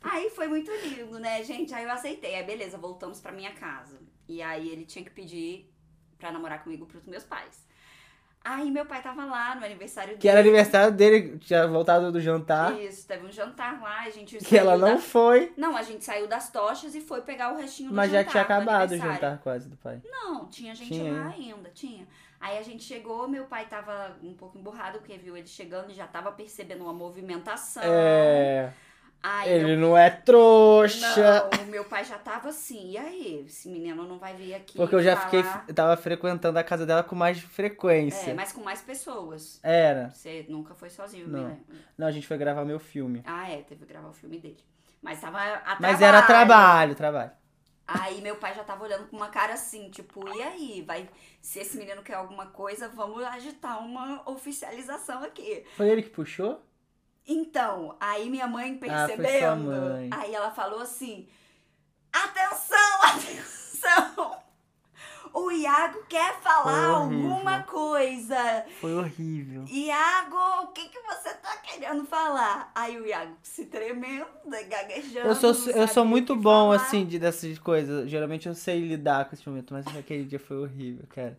Aí foi muito lindo, né, gente? Aí eu aceitei. Aí beleza, voltamos pra minha casa. E aí ele tinha que pedir pra namorar comigo pros meus pais. Aí meu pai tava lá no aniversário dele. Que era aniversário dele, tinha voltado do jantar. Isso, teve um jantar lá, a gente Que ela não da- foi, Não, a gente saiu das tochas e foi pegar o restinho do mas já jantar tinha do acabado o jantar quase do pai. Não, tinha gente Tinha. lá ainda, tinha. Aí a gente chegou, meu pai tava um pouco emburrado, porque viu ele chegando e já tava percebendo uma movimentação. É. Ele meu... não é trouxa. Não, meu pai já tava assim, e aí, esse menino não vai vir aqui Porque eu já falar... fiquei. Eu tava frequentando a casa dela com mais frequência. É, mas com mais pessoas. Era. Você nunca foi sozinho, eu Não. Não, a gente foi gravar meu filme. Ah, é, teve que gravar o filme dele. Mas tava a Mas era trabalho, trabalho. Aí meu pai já tava olhando com uma cara assim, tipo, e aí? Vai, se esse menino quer alguma coisa, vamos agitar uma oficialização aqui. Foi ele que puxou? Então, aí minha mãe Ah, percebendo, mãe. aí ela falou assim: atenção, atenção! O Iago quer falar alguma coisa. Foi horrível. Iago, o que, que você tá querendo falar? Aí o Iago se tremendo, gaguejando. Eu sou, eu sou muito bom, falar. assim, de, dessas coisas. Geralmente eu sei lidar com esse momento, mas aquele dia foi horrível, cara.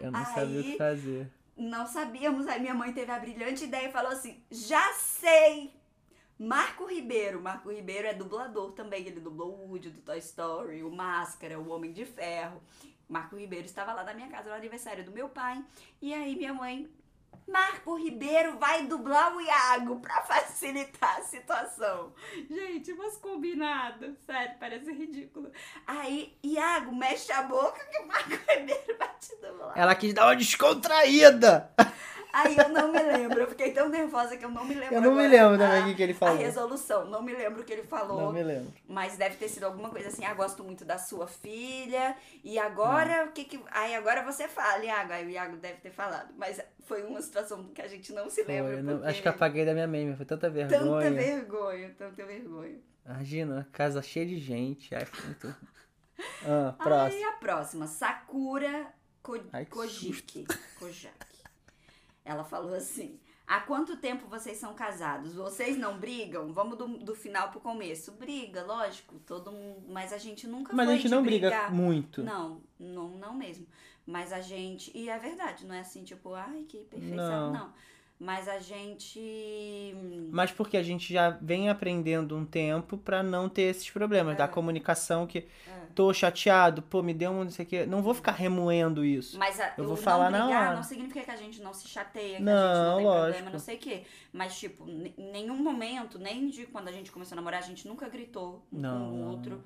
Eu não sabia o que Aí- fazer. Não sabíamos. Aí minha mãe teve a brilhante ideia e falou assim: já sei! Marco Ribeiro. Marco Ribeiro é dublador também. Ele dublou o Woody do Toy Story, o Máscara, o Homem de Ferro. Marco Ribeiro estava lá na minha casa no aniversário do meu pai. E aí minha mãe. Marco Ribeiro vai dublar o Iago pra facilitar a situação. Gente, umas combinadas. Sério, parece ridículo. Aí, Iago, mexe a boca que o Marco Ribeiro vai te dublar. Ela quis dar uma descontraída. Aí eu não me lembro. Eu fiquei tão nervosa que eu não me lembro. Eu não me agora lembro também a- o que que ele A falou. resolução. Não me lembro o que ele falou. Não me lembro. Mas deve ter sido alguma coisa assim, ah, gosto muito da sua filha. E agora, o que que. Aí agora você fala, Iago. Aí o Iago deve ter falado. Mas foi uma situação que a gente não se lembra. Foi, eu não- porque acho que apaguei da minha meme, foi tanta Tanta vergonha. vergonha, tanta vergonha. Imagina, casa cheia de gente. Ai, foi muito. Ah, Aí próximo. a próxima, Sakura Ko Ai, Kojiki. Kojaki. Ela falou assim: Há quanto tempo vocês são casados? Vocês não brigam? Vamos do, do final pro começo. Briga, lógico, todo mundo. Mas a gente nunca Mas a gente de não briga brigar. muito. Não, não, não mesmo. Mas a gente. E é verdade, não é assim, tipo, ai, que perfeição. Não. Não. Mas a gente. Mas porque a gente já vem aprendendo um tempo pra não ter esses problemas. Da É. comunicação que É. tô chateado, pô, me deu um não sei o quê. Não vou ficar remoendo isso. Mas a, Eu vou falar não na brigar hora. não significa que a gente não se chateia, que Não, a gente não tem lógico. problema, não sei o quê. Mas, tipo, em nenhum momento, nem de quando a gente começou a namorar, a gente nunca gritou um Não, com o outro.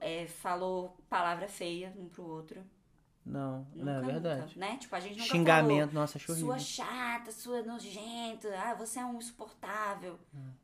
é, falou palavra feia um pro outro. Não, Nunca, não é verdade. nunca, né? Tipo, a gente nunca Xingamento, nossa, acho falou, horrível. sua chata, sua nojenta, ah, você é um insuportável.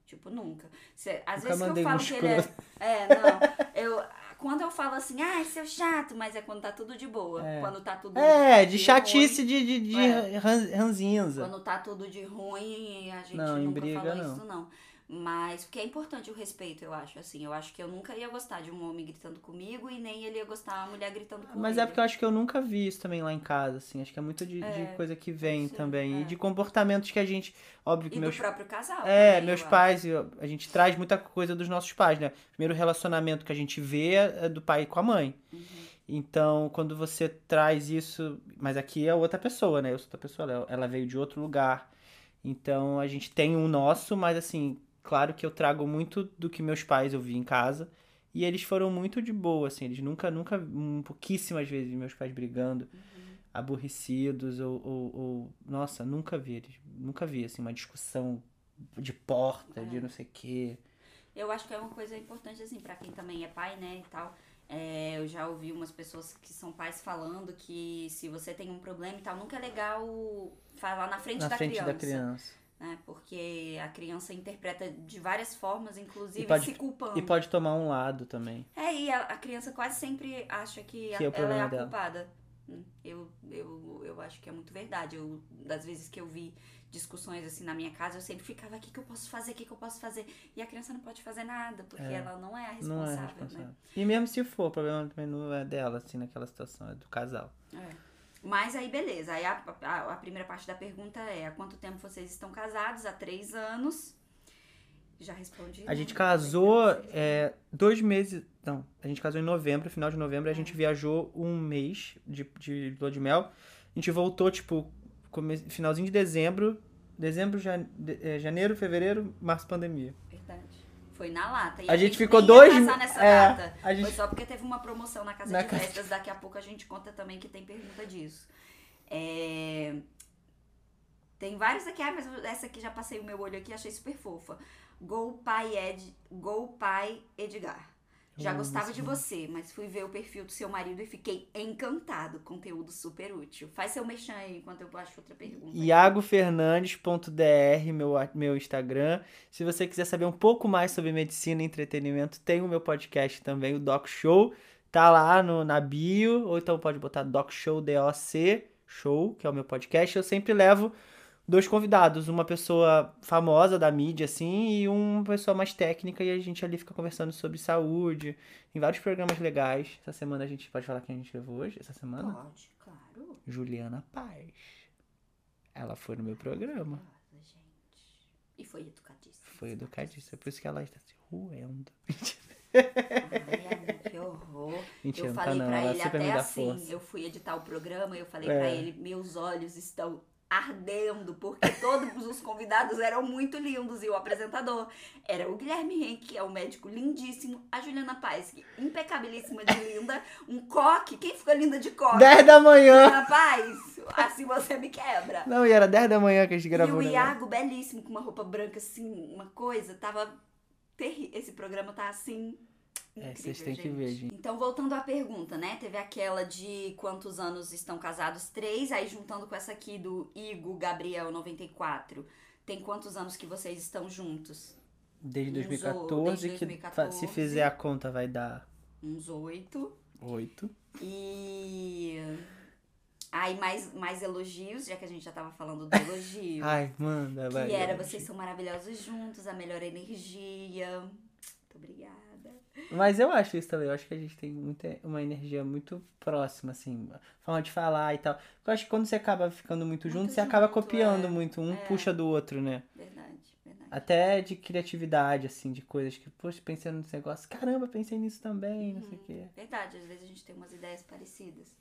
Tipo, nunca. Cê- às Nunca vezes que eu falo que ele é... É, não. Eu, quando eu falo assim, ai, seu chato, mas é quando tá tudo de boa. É. Quando tá tudo É, de ruim. chatice de, de, de É. ran- ranzinza. Quando tá tudo de ruim, a gente Não, nunca briga, falou não. isso, não. Mas, porque é importante o respeito, eu acho, assim. Eu acho que eu nunca ia gostar de um homem gritando comigo e nem ele ia gostar de uma mulher gritando comigo. Mas é porque eu acho que eu nunca vi isso também lá em casa, assim. Acho que é muito de, de É, coisa que vem ser, também. é. E de comportamentos que a gente. Óbvio que E meus. do próprio casal. É, também, meus eu pais, a gente traz muita coisa dos nossos pais, né? Primeiro relacionamento que a gente vê é do pai com a mãe. Uhum. Então, quando você traz isso. Mas aqui é outra pessoa, né? Eu sou outra pessoa, ela, ela veio de outro lugar. Então, a gente tem um nosso, mas assim, claro que eu trago muito do que meus pais eu vi em casa. E eles foram muito de boa, assim. Eles nunca, nunca, um, pouquíssimas vezes meus pais brigando, aborrecidos, ou, ou, ou- Nossa, nunca vi eles. Nunca vi, assim, uma discussão de porta, de É. não sei o quê. Eu acho que é uma coisa importante, assim, pra quem também é pai, né, e tal. É, eu já ouvi umas pessoas que são pais falando que se você tem um problema e tal, nunca é legal falar na frente, Na da, frente criança, da criança. Né? Porque a criança interpreta de várias formas, inclusive pode- se culpando. E pode tomar um lado também. É, e a, a criança quase sempre acha que, a- Que é o ela é a dela. culpada. Hum, Eu, eu, eu acho que é muito verdade. Eu, das vezes que eu vi discussões assim na minha casa, eu sempre ficava, o que, que eu posso fazer, o que, que eu posso fazer? E a criança não pode fazer nada, porque É. ela não é a Não responsável, é né? responsável. E mesmo se for, o problema também não é dela, assim, naquela situação, é do casal. É. Mas aí, beleza. Aí a, a, a primeira parte da pergunta é: há quanto tempo vocês estão casados? Há três anos. Já respondi. A né? gente casou é, dois meses. Não, a gente casou em novembro, final de novembro, a gente viajou um mês de, de lua de mel. A gente voltou, tipo, come- finalzinho de dezembro. Dezembro, jan- de- é, janeiro, fevereiro, março, pandemia. Foi na lata. E A gente ficou nem ia dois é, a gente- Foi só porque teve uma promoção na casa Na de casa- festas. Daqui a pouco a gente conta também que tem pergunta disso. É, Tem vários aqui, ah, mas essa aqui já passei o meu olho aqui, achei super fofa. Go Pai, Ed... Go Pai Edgar. Já gostava de você, mas fui ver o perfil do seu marido e fiquei encantado. Conteúdo super útil. Faz seu mexão aí enquanto eu acho outra pergunta. iagofernandes.dr, meu, meu Instagram. Se você quiser saber um pouco mais sobre medicina e entretenimento, tem o meu podcast também, o Doc Show. Tá lá no, na bio, ou então pode botar Doc Show D-O-C, Show, que é o meu podcast. Eu sempre levo dois convidados, uma pessoa famosa da mídia, assim, e uma pessoa mais técnica, e a gente ali fica conversando sobre saúde, em vários programas legais. Essa semana a gente pode falar quem a gente levou hoje? Essa semana? Pode, claro. Juliana Paz. Ela foi no meu programa. Nossa, gente. E foi educadíssimo. Foi educadíssima. Por isso que ela está se roendo. Ai, que horror. Mentira, eu tá falei não. pra ele até assim, força. eu fui editar o programa, eu falei É. pra ele, meus olhos estão ardendo, porque todos os convidados eram muito lindos e o apresentador era o Guilherme Henrique, que é um médico lindíssimo, a Juliana Paz, que impecabilíssima de linda, um coque, quem fica linda de coque? 10 da manhã! Juliana Paz, assim você me quebra. Não, e era 10 da manhã que a gente E gravou. o né? Iago, belíssimo, com uma roupa branca, assim, uma coisa, tava terrível. Esse programa tá assim. É, incrível, vocês têm que ver, gente. Então, voltando à pergunta, né? Teve aquela de quantos anos estão casados? Três. Aí, juntando com essa aqui do Igo Gabriel 94. Tem quantos anos que vocês estão juntos? Desde Uns 2014, desde que 2014. se fizer a conta vai dar Uns oito. 8. E. Aí, mais, mais elogios, já que a gente já tava falando do elogio. Ai, manda, vai. Que era, vocês são maravilhosos juntos, a melhor energia. Muito obrigada. Mas eu acho isso também. Eu acho que a gente tem muita, uma energia muito próxima, assim. Forma de falar e tal. Eu acho que quando você acaba ficando muito, Muito junto, você acaba junto, copiando é. muito. Um É. puxa do outro, né? Verdade, verdade. Até de criatividade, assim, de coisas que, poxa, pensei nesse negócio. Caramba, pensei nisso também, não sei o quê. Verdade, às vezes a gente tem umas ideias parecidas.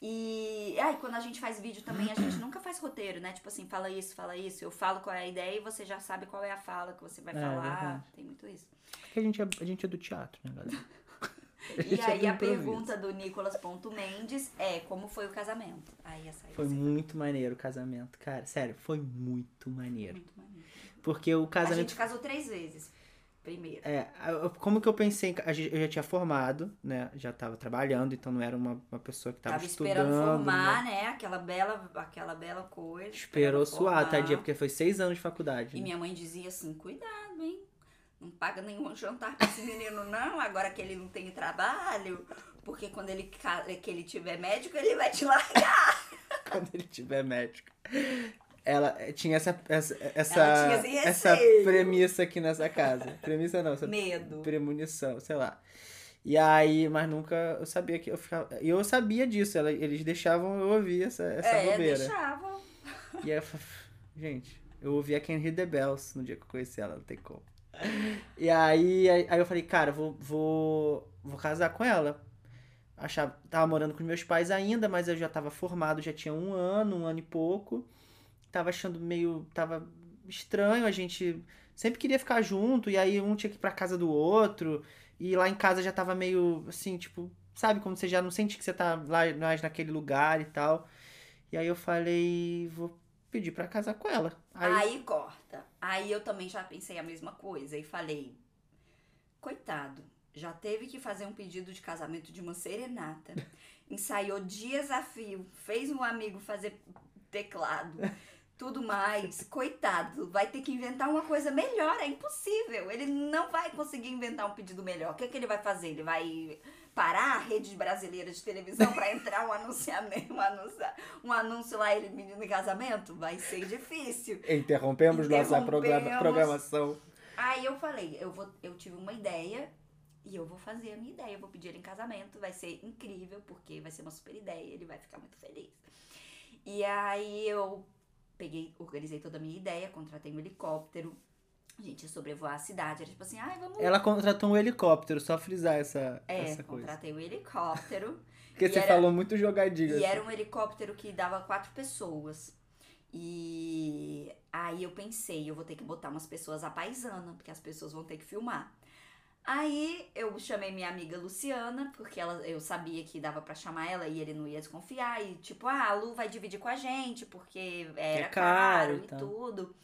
E aí, quando a gente faz vídeo também, a gente nunca faz roteiro, né? Tipo assim, fala isso, fala isso. Eu falo qual é a ideia e você já sabe qual é a fala que você vai É, falar. Tem muito isso. Porque a gente é, a gente é do teatro, né, galera? E é aí, a pergunta do Nicolas.mendes é: como foi o casamento? Aí, essa aí Foi muito maneiro o casamento, cara. Sério, foi muito maneiro. muito maneiro. Porque o A casamento gente casou três vezes. Primeiro. É, como que eu pensei, eu já tinha formado, né, já tava trabalhando, então não era uma, uma pessoa que tava, Tava estudando, esperando formar, né? né? Aquela bela, aquela bela coisa. Esperou suar, tadinha, porque foi seis anos de faculdade. E né? minha mãe dizia assim: cuidado, hein? Não paga nenhum jantar pra esse menino, não, agora que ele não tem trabalho. Porque quando ele, que ele tiver médico, ele vai te largar. Quando ele tiver médico. Ela eh, tinha essa, essa, essa, Ela tinha essa premissa aqui nessa casa. Premissa não, essa Medo. premonição, sei lá. E aí, mas nunca eu sabia que eu ficava. E eu sabia disso, ela- eles deixavam eu ouvir essa, essa é, bobeira. deixava. E aí eu gente, eu ouvi a Can Hear the Bells no dia que eu conheci ela, não tem como. E aí, aí aí eu falei, cara, vou, vou, vou casar com ela. Achava, tava morando com meus pais ainda, mas eu já tava formado, já tinha um ano, um ano e pouco. Tava achando meio, tava estranho, a gente sempre queria ficar junto, e aí um tinha que ir pra casa do outro, e lá em casa já tava meio, assim, tipo, sabe, como você já não sente que você tá lá mais naquele lugar e tal. E aí eu falei, vou pedir pra casar com ela. Aí, Aí corta. Aí eu também já pensei a mesma coisa e falei: coitado, já teve que fazer um pedido de casamento de uma serenata, ensaiou dias a fio, fez um amigo fazer teclado, tudo mais. Coitado, vai ter que inventar uma coisa melhor, é impossível. Ele não vai conseguir inventar um pedido melhor. O que, é que ele vai fazer? Ele vai parar a rede brasileira de televisão para entrar um anunciamento, um anúncio, um anúncio lá ele pedindo em casamento? Vai ser difícil. interrompemos nossa programa- Interrompemos. programação. Aí eu falei, eu, vou, eu tive uma ideia e eu vou fazer a minha ideia. Eu vou pedir ele em casamento, vai ser incrível, porque vai ser uma super ideia, ele vai ficar muito feliz. E aí eu peguei, organizei toda a minha ideia, contratei um helicóptero. A gente ia sobrevoar a cidade. Era tipo assim, ai, vamos. Ela contratou um helicóptero, só frisar essa, é, essa coisa. contratei um helicóptero. Porque você era- falou muito jogadinho. E assim. era um helicóptero que dava quatro pessoas. E aí eu pensei, eu vou ter que botar umas pessoas à paisana, porque as pessoas vão ter que filmar. Aí eu chamei minha amiga Luciana, porque ela, eu sabia que dava pra chamar ela e ele não ia desconfiar. E tipo, ah, a Lu vai dividir com a gente, porque era É caro caro e tudo.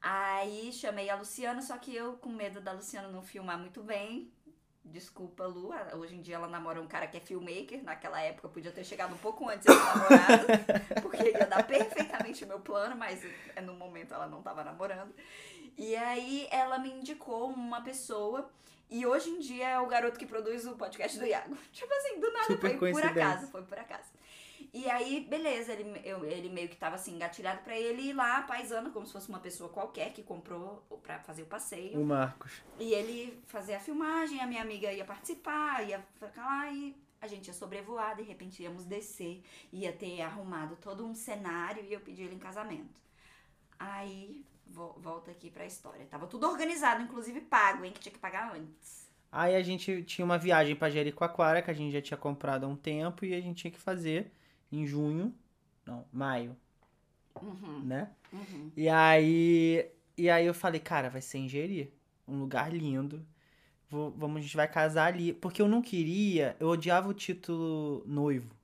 Aí chamei a Luciana, só que eu, com medo da Luciana não filmar muito bem, Desculpa, Lu. Hoje em dia ela namora um cara que é filmmaker. Naquela época eu podia ter chegado um pouco antes desse namorado, porque ia dar perfeitamente o meu plano, mas é, no momento ela não tava namorando. E aí ela me indicou uma pessoa. E hoje em dia é o garoto que produz o podcast do Iago. Tipo assim, do nada, Super foi por acaso, foi por acaso. E aí, beleza, ele, eu- ele meio que tava assim, engatilhado pra ele ir lá, paisano, como se fosse uma pessoa qualquer que comprou pra fazer o passeio. O Marcos. E ele fazia a filmagem, a minha amiga ia participar, ia ficar lá e a gente ia sobrevoar, de repente íamos descer, ia ter arrumado todo um cenário e eu pedi ele em casamento. Aí, volta aqui pra história. Tava tudo organizado, inclusive pago, hein, que tinha que pagar antes. Aí a gente tinha uma viagem pra Jericoacoara, que a gente já tinha comprado há um tempo, e a gente tinha que fazer em junho. Não, maio. Uhum, né? uhum. E aí, e aí eu falei, cara, vai ser em Jeri, um lugar lindo. Vou- vamos, a gente vai casar ali. Porque eu não queria, eu odiava o título noivo.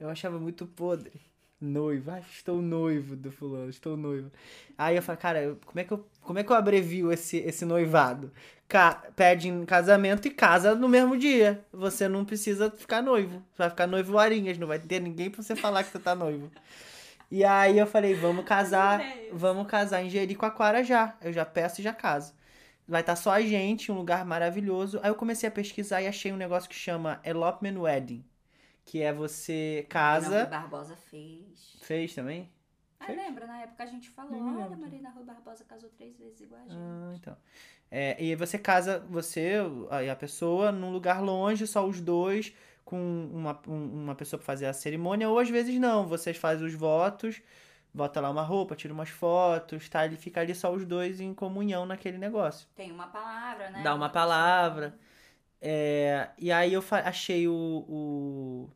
Eu achava muito podre. Noivo, estou noivo do fulano, estou noivo. Aí eu falei, cara, como é que eu, como é que eu abrevio esse, esse noivado? Ca- pede em casamento e casa no mesmo dia. Você não precisa ficar noivo. Você vai ficar noivo Arinhas, não vai ter ninguém pra você falar que você tá noivo. E aí eu falei, vamos casar, vamos casar em Jericoacoara já. Eu já peço e já caso. Vai estar só a gente, um lugar maravilhoso. Aí eu comecei a pesquisar e achei um negócio que chama Elopement Wedding. Que é você Não, casa. Rui Barbosa fez. Fez também? Ah, lembra? Na época a gente falou, olha. Marina Rui Barbosa casou três vezes igual a gente. Ah, então. É, e aí você casa, você e a pessoa, num lugar longe, só os dois, com uma, um- uma pessoa pra fazer a cerimônia, ou às vezes não, vocês fazem os votos, bota lá uma roupa, tira umas fotos, tá? Ele fica ali só os dois em comunhão naquele negócio. Tem uma palavra, né? Dá uma palavra. É, e aí eu achei o, o.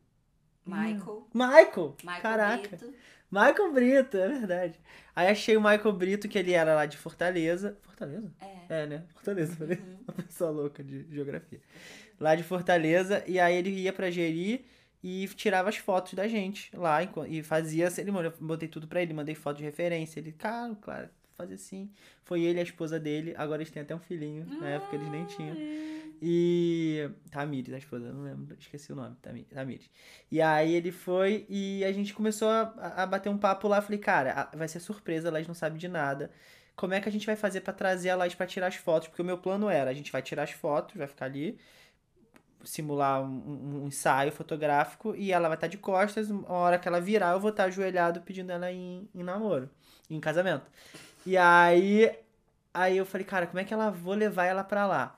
Michael. Michael! Michael Caraca! Brito. Michael Brito, é verdade. Aí achei o Michael Brito, que ele era lá de Fortaleza. Fortaleza? É. É, né? Fortaleza, falei. Uhum. Uma pessoa louca de geografia. Lá de Fortaleza, e aí ele ia pra Jeri e tirava as fotos da gente lá e fazia a cerimônia. Eu botei tudo pra ele, mandei foto de referência. Ele, cara, claro, fazer assim. Foi ele e a esposa dele, agora eles têm até um filhinho. Na época eles nem tinham. E. Tamires, a esposa, não lembro, esqueci o nome, Tami- Tamires. E aí ele foi e a gente começou a, a bater um papo lá. Falei, cara, vai ser surpresa, a Laís não sabe de nada. Como é que a gente vai fazer pra trazer a Laís pra tirar as fotos? Porque o meu plano era, a gente vai tirar as fotos, vai ficar ali, simular um, um- ensaio fotográfico e ela vai estar de costas. Uma hora que ela virar, eu vou estar ajoelhado pedindo ela em, em namoro, em casamento. E aí, aí eu falei, cara, como é que ela vou levar ela pra lá?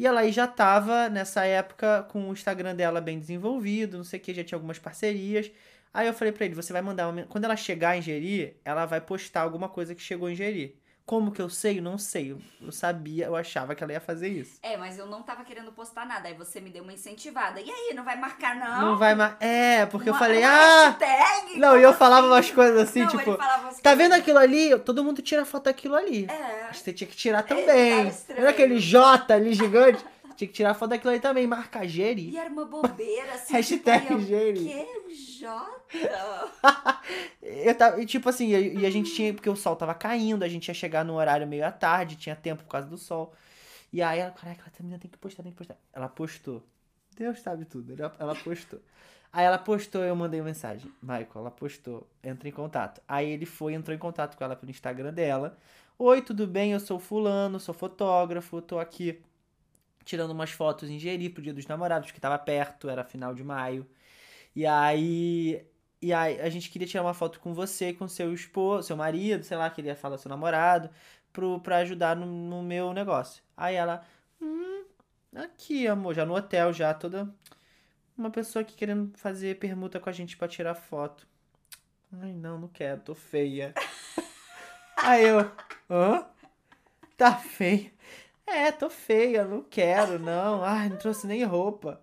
E ela aí já tava nessa época com o Instagram dela bem desenvolvido, não sei o que, já tinha algumas parcerias. Aí eu falei pra ele, você vai mandar uma... quando ela chegar em Jeri, ela vai postar alguma coisa que chegou em Jeri. Como que eu sei? Eu Não sei. Eu, eu sabia, eu achava que ela ia fazer isso. É, mas eu não tava querendo postar nada. Aí você me deu uma incentivada. E aí, não vai marcar, não? Não, vai mais. É, porque eu Uma- falei, uma ah! hashtag? Não, e eu falava umas coisas assim, Não, tipo, falava umas tá vendo aquilo ali? Todo mundo tira foto daquilo ali. É. Você tinha que tirar também. Lembra aquele J ali gigante? Tinha que tirar foto daquilo ali também. Marca Jeri. E era uma bobeira, assim. Hashtag tipo, Geri. Que? O Jota? Eu tava, e tipo assim, e e a gente tinha, porque o sol tava caindo, a gente ia chegar no horário meio à tarde, tinha tempo por causa do sol. E aí ela, caraca, ela menina tem que postar, tem que postar. Ela postou. Deus sabe tudo, ela, ela postou. Aí ela postou, eu mandei mensagem. Michael, ela postou, entra em contato. Aí ele foi, entrou em contato com ela pelo Instagram dela. Oi, tudo bem? Eu sou fulano, sou fotógrafo, tô aqui tirando umas fotos em Jeri pro Dia dos Namorados, que tava perto, era final de maio. E aí, e aí a gente queria tirar uma foto com você, com seu esposo, seu marido, sei lá, queria falar seu namorado, pro, pra ajudar no, no meu negócio. Aí ela, hum, aqui, amor, já no hotel, já toda uma pessoa aqui querendo fazer permuta com a gente pra tirar foto. Ai, não, não quero, tô feia. Aí eu, hã? Tá feia. É, tô feia, não quero, não. Ai, não trouxe nem roupa.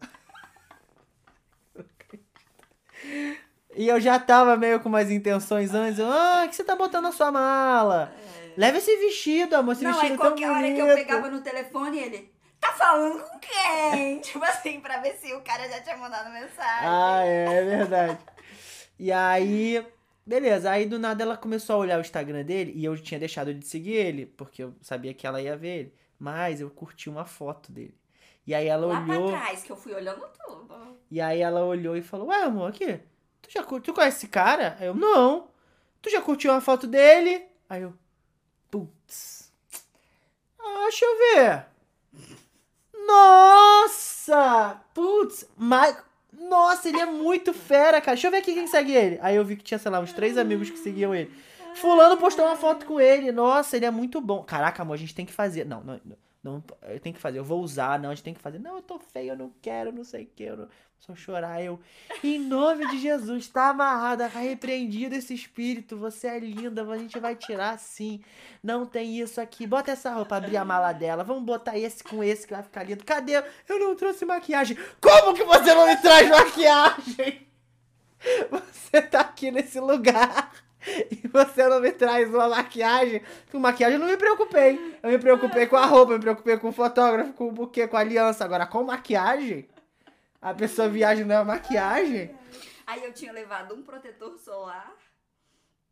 E eu já tava meio com umas intenções antes. Ah, o que você tá botando na sua mala? Leva esse vestido, amor. Esse Não, vestido aí tão qualquer hora que eu bonito." pegava no telefone, ele... Tá falando com quem? tipo assim, pra ver se o cara já tinha mandado mensagem. Ah, é, é verdade. E aí, beleza. Aí do nada ela começou a olhar o Instagram dele e eu tinha deixado de seguir ele, porque eu sabia que ela ia ver ele. Mas eu curti uma foto dele. E aí ela Lá olhou. pra trás, que eu fui olhando tudo. E aí ela olhou e falou: Ué, amor, aqui, tu já curtiu? Tu conhece esse cara? Aí eu, não. Tu já curtiu uma foto dele? Aí eu, putz. Ah, deixa eu ver. Nossa! Putz, Mike. Nossa, ele é muito fera, cara. Deixa eu ver aqui quem segue ele. Aí eu vi que tinha, sei lá, uns três amigos que seguiam ele. Fulano postou uma foto com ele. Nossa, ele é muito bom. Caraca, amor, a gente tem que fazer. Não, não, não. eu tenho que fazer. Eu vou usar. Não, a gente tem que fazer. Não, eu tô feio, eu não quero, não sei o que. Eu não... Só chorar. Eu, em nome de Jesus, tá amarrada, tá repreendido esse espírito. Você é linda, a gente vai tirar sim. Não tem isso aqui. Bota essa roupa, abrir a mala dela. Vamos botar esse com esse que vai ficar lindo. Cadê? Eu não trouxe maquiagem. Como que você não me traz maquiagem? Você tá aqui nesse lugar. e você não me traz uma maquiagem. Com maquiagem eu não me preocupei. Eu me preocupei com a roupa, eu me preocupei com o fotógrafo, com o buquê, com a aliança. Agora, com maquiagem, a pessoa viaja na maquiagem. Aí eu tinha levado um protetor solar.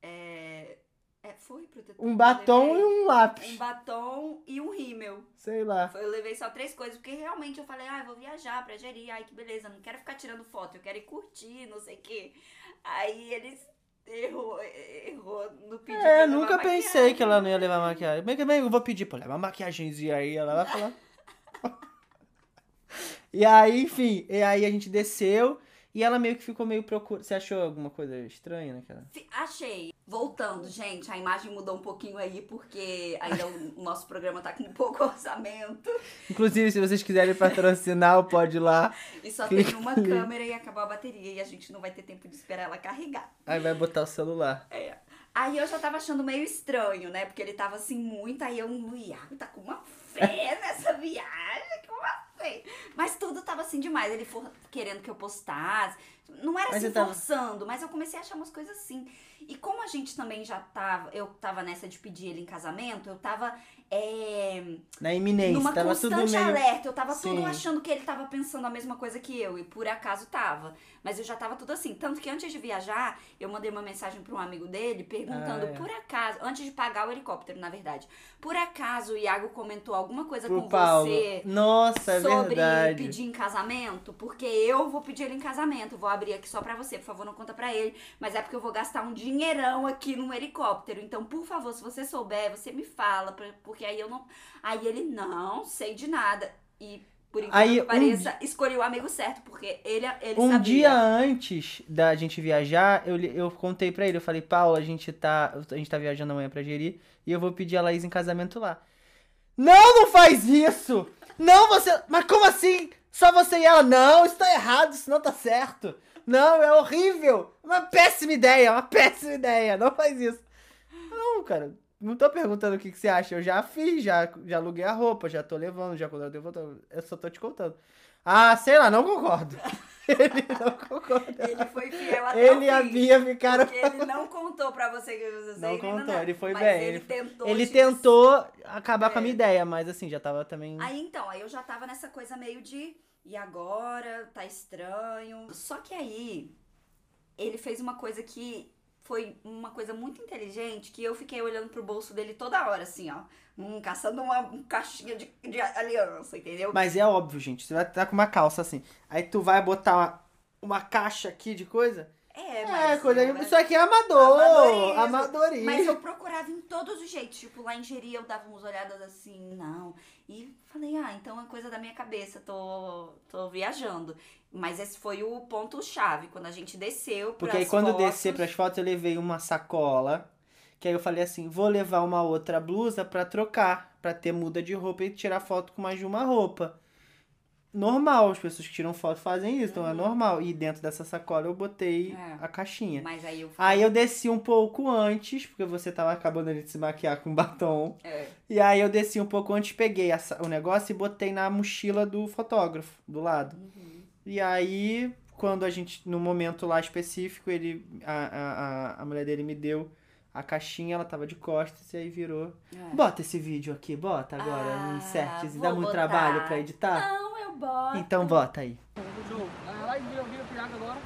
É. é, foi protetor. Um batom e um lápis. Um batom e um rímel. Sei lá. Eu levei só três coisas, porque realmente eu falei, ah, eu vou viajar pra Jeri, ai que beleza, não quero ficar tirando foto, eu quero ir curtir, não sei o quê. Aí eles errou, errou no pedido. É, pra nunca levar pensei maquiagem. que ela não ia levar maquiagem. Bem que bem, eu vou pedir, pô, leva uma maquiagemzinha aí, ela vai falar. e aí, enfim, e aí a gente desceu e ela meio que ficou meio procurando. Você achou alguma coisa estranha naquela? Fi- Achei. Voltando, gente, a imagem mudou um pouquinho aí, porque ainda o o nosso programa tá com pouco orçamento. Inclusive, se vocês quiserem patrocinar, pode ir lá. E só Clica tem uma ali. câmera e acabou a bateria e a gente não vai ter tempo de esperar ela carregar. Aí vai botar o celular. É. Aí eu já tava achando meio estranho, né? Porque ele tava assim muito, aí eu, o Iago tá com uma fé nessa viagem, como assim? Mas tudo tava assim demais, ele for querendo que eu postasse. Não era Mas assim tava- forçando, mas eu comecei a achar umas coisas assim. E como a gente também já tava, eu tava nessa de pedir ele em casamento, eu tava é, Na iminência, numa tava tudo constante meio. alerta. Eu tava Sim. tudo achando que ele tava pensando a mesma coisa que eu. E por acaso tava. Mas eu já tava tudo assim. Tanto que antes de viajar, eu mandei uma mensagem pra um amigo dele perguntando, Ah, é. por acaso, antes de pagar o helicóptero, na verdade, por acaso o Iago comentou alguma coisa Pro com Paulo. você Nossa, é sobre verdade. pedir em casamento? Porque eu vou pedir ele em casamento. Vou abrir aqui só pra você. Por favor, não conta pra ele. Mas é porque eu vou gastar um dinheirão aqui num helicóptero. Então, por favor, se você souber, você me fala. Porque aí eu não. Aí ele, não, sei de nada. E. Por incrível Aí, um pareça, escolhi o amigo certo, porque ele, ele Um sabia. dia antes da gente viajar, eu, eu contei pra ele, eu falei, Paulo, a gente tá, a gente tá viajando amanhã pra Jeri e eu vou pedir a Laís em casamento lá. Não, não faz isso! Não, você. Mas como assim? Só você e ela? Não, isso tá errado, isso não tá certo. Não, é horrível. Uma péssima ideia, uma péssima ideia. Não faz isso. Não, cara. Não tô perguntando o que, que você acha. Eu já fiz, já, já aluguei a roupa, já tô levando, já contratei o fotógrafo. Eu só tô te contando. Ah, sei lá, não concordo. Ele não concorda. Ele foi fiel até Ele e o a. Bia ficaram. Porque ele não contou pra você que você Não contou, não, ele foi mas bem, Ele ele- tentou. Ele te- tentou acabar com a minha É. ideia, mas assim, já tava também. Aí então, aí eu já tava nessa coisa meio de. E agora? Tá estranho. Só que aí, ele fez uma coisa que foi uma coisa muito inteligente, que eu fiquei olhando pro bolso dele toda hora, assim, ó. Hum, caçando uma um caixinha de, de aliança, entendeu? Mas é óbvio, gente. Você vai estar com uma calça assim. Aí tu vai botar uma, uma caixa aqui de coisa. É, É, mas. coisa. eu- Isso aqui é amador. Amadorismo. Amadorismo. Mas eu procurava em todos os jeitos. Tipo, lá em Jeri eu dava umas olhadas assim, não. E falei, ah, então é coisa da minha cabeça, tô, tô viajando. Mas esse foi o ponto-chave, quando a gente desceu pras Porque aí quando eu fotos, descer pras fotos, eu levei uma sacola. Que aí eu falei assim, vou levar uma outra blusa pra trocar. Pra ter muda de roupa e tirar foto com mais de uma roupa. Normal, as pessoas que tiram foto fazem isso, então é Uhum. normal. E dentro dessa sacola eu botei É. a caixinha. Mas aí eu Aí eu desci um pouco antes, porque você tava acabando de se maquiar com batom. É. E aí eu desci um pouco antes, peguei o negócio e botei na mochila do fotógrafo, do lado. Uhum. E aí, quando a gente, no momento lá específico, ele, a, a, a, mulher dele me deu a caixinha, ela tava de costas e aí virou. É. Bota esse vídeo aqui, bota agora, Ah, insert, vou dá muito botar. trabalho pra editar. Não, eu boto. Então bota aí. Show. Vai lá e vira, vira pro Iago agora.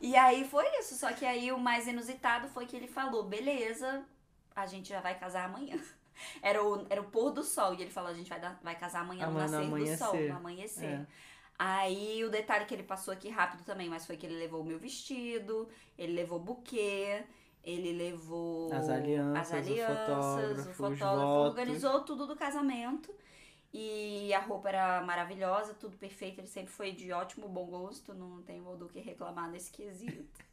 E aí foi isso. Só que aí o mais inusitado foi que ele falou: beleza, a gente já vai casar amanhã. Era o, era o pôr do sol. E ele falou: a gente vai, dar, vai casar amanhã no Amanhã no nascer do sol, amanhecer. no amanhecer. É. Aí o detalhe que ele passou aqui rápido também, mas foi que ele levou o meu vestido, ele levou buquê, ele levou As alianças, as o alianças, fotógrafo, o fotógrafo organizou tudo do casamento. E a roupa era maravilhosa, tudo perfeito. Ele sempre foi de ótimo bom gosto, não tenho do que reclamar nesse quesito.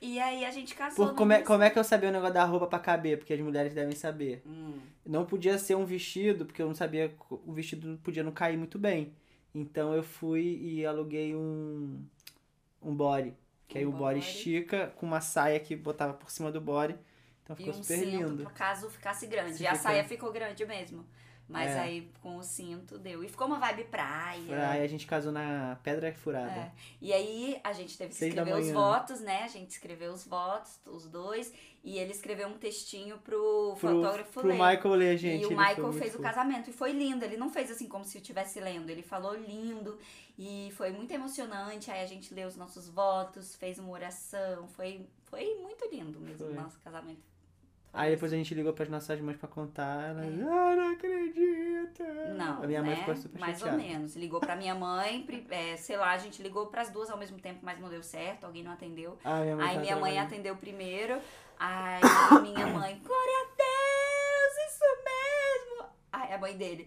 E aí a gente casou. Por, como, é, como é que eu sabia o negócio da roupa pra caber? Porque as mulheres devem saber. Hum. Não podia ser um vestido, porque eu não sabia, o vestido não podia não cair muito bem. Então eu fui e aluguei um, um body. Que aí Um o body body. estica com uma saia que botava por cima do body. Então E ficou um super cinto, lindo. caso ficasse grande. Se e a fica- saia ficou grande mesmo. Mas É. aí com o cinto deu. E ficou uma vibe praia. Aí a gente casou na Pedra Furada. É. E aí a gente teve que Seis escrever os votos, né? A gente escreveu os votos, os dois. E ele escreveu um textinho pro, Pro, fotógrafo pro ler. Michael ler, gente. e o Michael fez o fofo. casamento e foi lindo. Ele não fez assim como se eu estivesse lendo. Ele falou lindo e foi muito emocionante. Aí a gente leu os nossos votos, fez uma oração. Foi, foi muito lindo mesmo Foi. o nosso casamento. Aí depois a gente ligou pras nossas mães pra contar. Elas, ah, não acredito. Não, A minha mãe né? ficou super Mais chateada. ou menos. Ligou pra minha mãe, é, sei lá, a gente ligou pras duas ao mesmo tempo, mas não deu certo, alguém não atendeu. Ah, minha mãe Aí minha mãe atendeu primeiro. Aí minha mãe, glória a Deus, isso mesmo. Aí a mãe dele,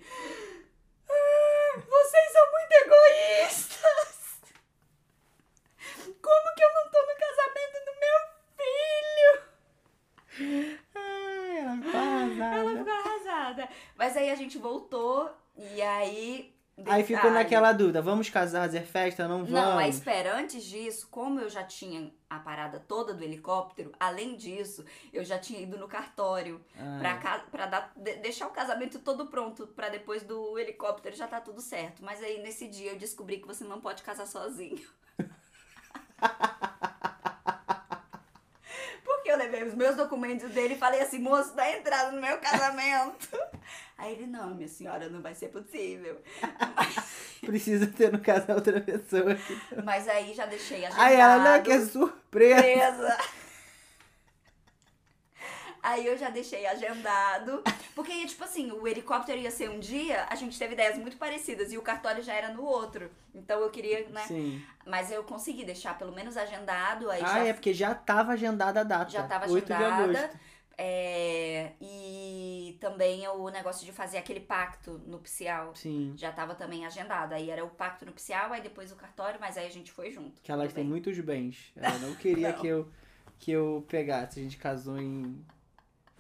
"Ah, vocês são muito egoístas. Como que eu não tô no casamento do meu filho? Ai, ela ficou arrasada. Ela ficou arrasada. Mas aí a gente voltou e aí. Aí ficou naquela dúvida, vamos casar, fazer festa, não vamos? Não, aí espera, antes disso, como eu já tinha a parada toda do helicóptero, além disso, eu já tinha ido no cartório Ah, pra, dar, deixar o casamento todo pronto, pra depois do helicóptero já tá tudo certo. Mas aí nesse dia eu descobri que você não pode casar sozinho. Porque eu levei os meus documentos dele e falei assim, moço, dá entrada no meu casamento. Aí ele, não, minha senhora, não vai ser possível. Precisa ter no casal outra pessoa aqui. Mas aí já deixei agendado. Aí ela, não, que é surpresa. Surpresa. Aí eu já deixei agendado. Porque, tipo assim, o helicóptero ia ser um dia, a gente teve ideias muito parecidas e o cartório já era no outro. Então eu queria, né? Sim. Mas eu consegui deixar pelo menos agendado. Aí Ah, já, é porque já tava agendada a data. já tava 8 de agendada. agosto. É, e também o negócio de fazer aquele pacto nupcial. Sim. Já tava também agendado. Aí era o pacto nupcial, aí depois o cartório, mas aí a gente foi junto. Que ela tem muitos bens. Ela não queria Não. que eu que eu pegasse. A gente casou em.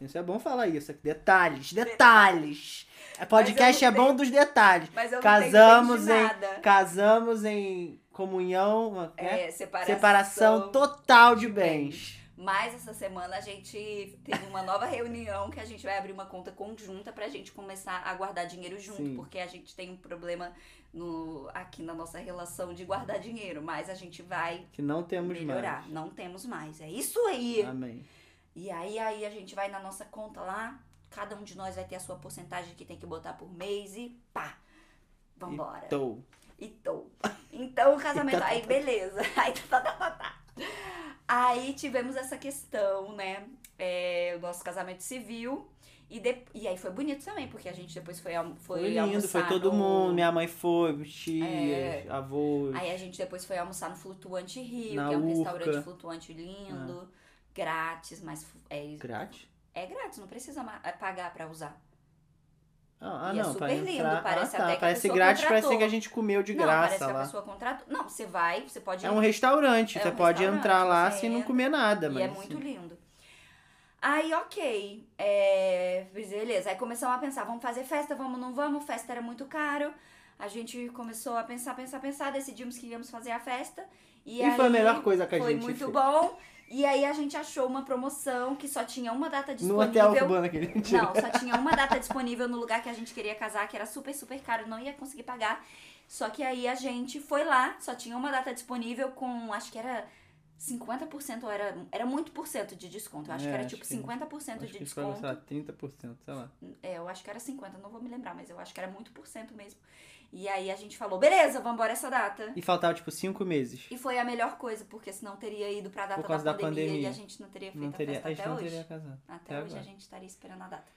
Isso é bom falar isso. Detalhes, detalhes. É Podcast é bom dos detalhes. Mas eu Casamos não tenho em- de. Casamos em comunhão, né? É, separação. separação total de bens. Mas essa semana a gente teve uma nova reunião que a gente vai abrir uma conta conjunta pra gente começar a guardar dinheiro junto, Sim. porque a gente tem um problema no, aqui na nossa relação de guardar dinheiro, mas a gente vai Que não temos melhorar. mais. Não temos mais. É isso aí. Amém. E aí, aí a gente vai na nossa conta lá, cada um de nós vai ter a sua porcentagem que tem que botar por mês e pá. Vambora. Tô. E tô. Então o casamento. Tá, tá, Aí beleza. Aí tá, tá, tá, tá. Aí tivemos essa questão, né? É, o nosso casamento civil. E, de- e aí foi bonito também, porque a gente depois foi, almo- foi, Foi, lindo, foi almoçar todo no- mundo. Minha mãe foi, os tias, É. avós. Aí a gente depois foi almoçar no Flutuante Rio, Na que é um Urca. restaurante flutuante lindo, grátis, mas é, Grátis? é grátis, não precisa é pagar pra usar. Ah, ah, E é não, super pra lindo, entrar. parece ah, tá. até que parece grátis, parece contratou. que a gente comeu de não, parece graça que a lá. pessoa contrata. Não, você vai, você pode É um restaurante, É você um pode restaurante, entrar lá você sem não comer nada, E mas. é muito lindo. Aí, ok. É, beleza. Aí começamos a pensar, vamos fazer festa, vamos, não vamos? Festa era muito caro. A gente começou a pensar, pensar, pensar, decidimos que íamos fazer a festa. E, E aí, foi a melhor coisa que a Foi gente muito fez. bom. E aí a gente achou uma promoção que só tinha uma data No disponível. hotel cubano que a gente Não, só tinha uma data disponível no lugar que a gente queria casar, que era super, super caro, não ia conseguir pagar. Só que aí a gente foi lá, só tinha uma data disponível com, acho que era 50% ou era, era muito por cento de desconto. Eu acho É, que era acho tipo que- 50% Acho de que foi, desconto. sei lá, 30%, sei lá. É, eu acho que era 50, não vou me lembrar, mas eu acho que era muito por cento mesmo. E aí a gente falou, beleza, vamos embora essa data. E faltava, tipo, cinco meses. E foi a melhor coisa, porque senão teria ido pra data Por causa da, da pandemia, e pandemia. a gente não teria feito Não teria, a a festa gente até não hoje. teria casado. Até, Até hoje a gente estaria esperando a data.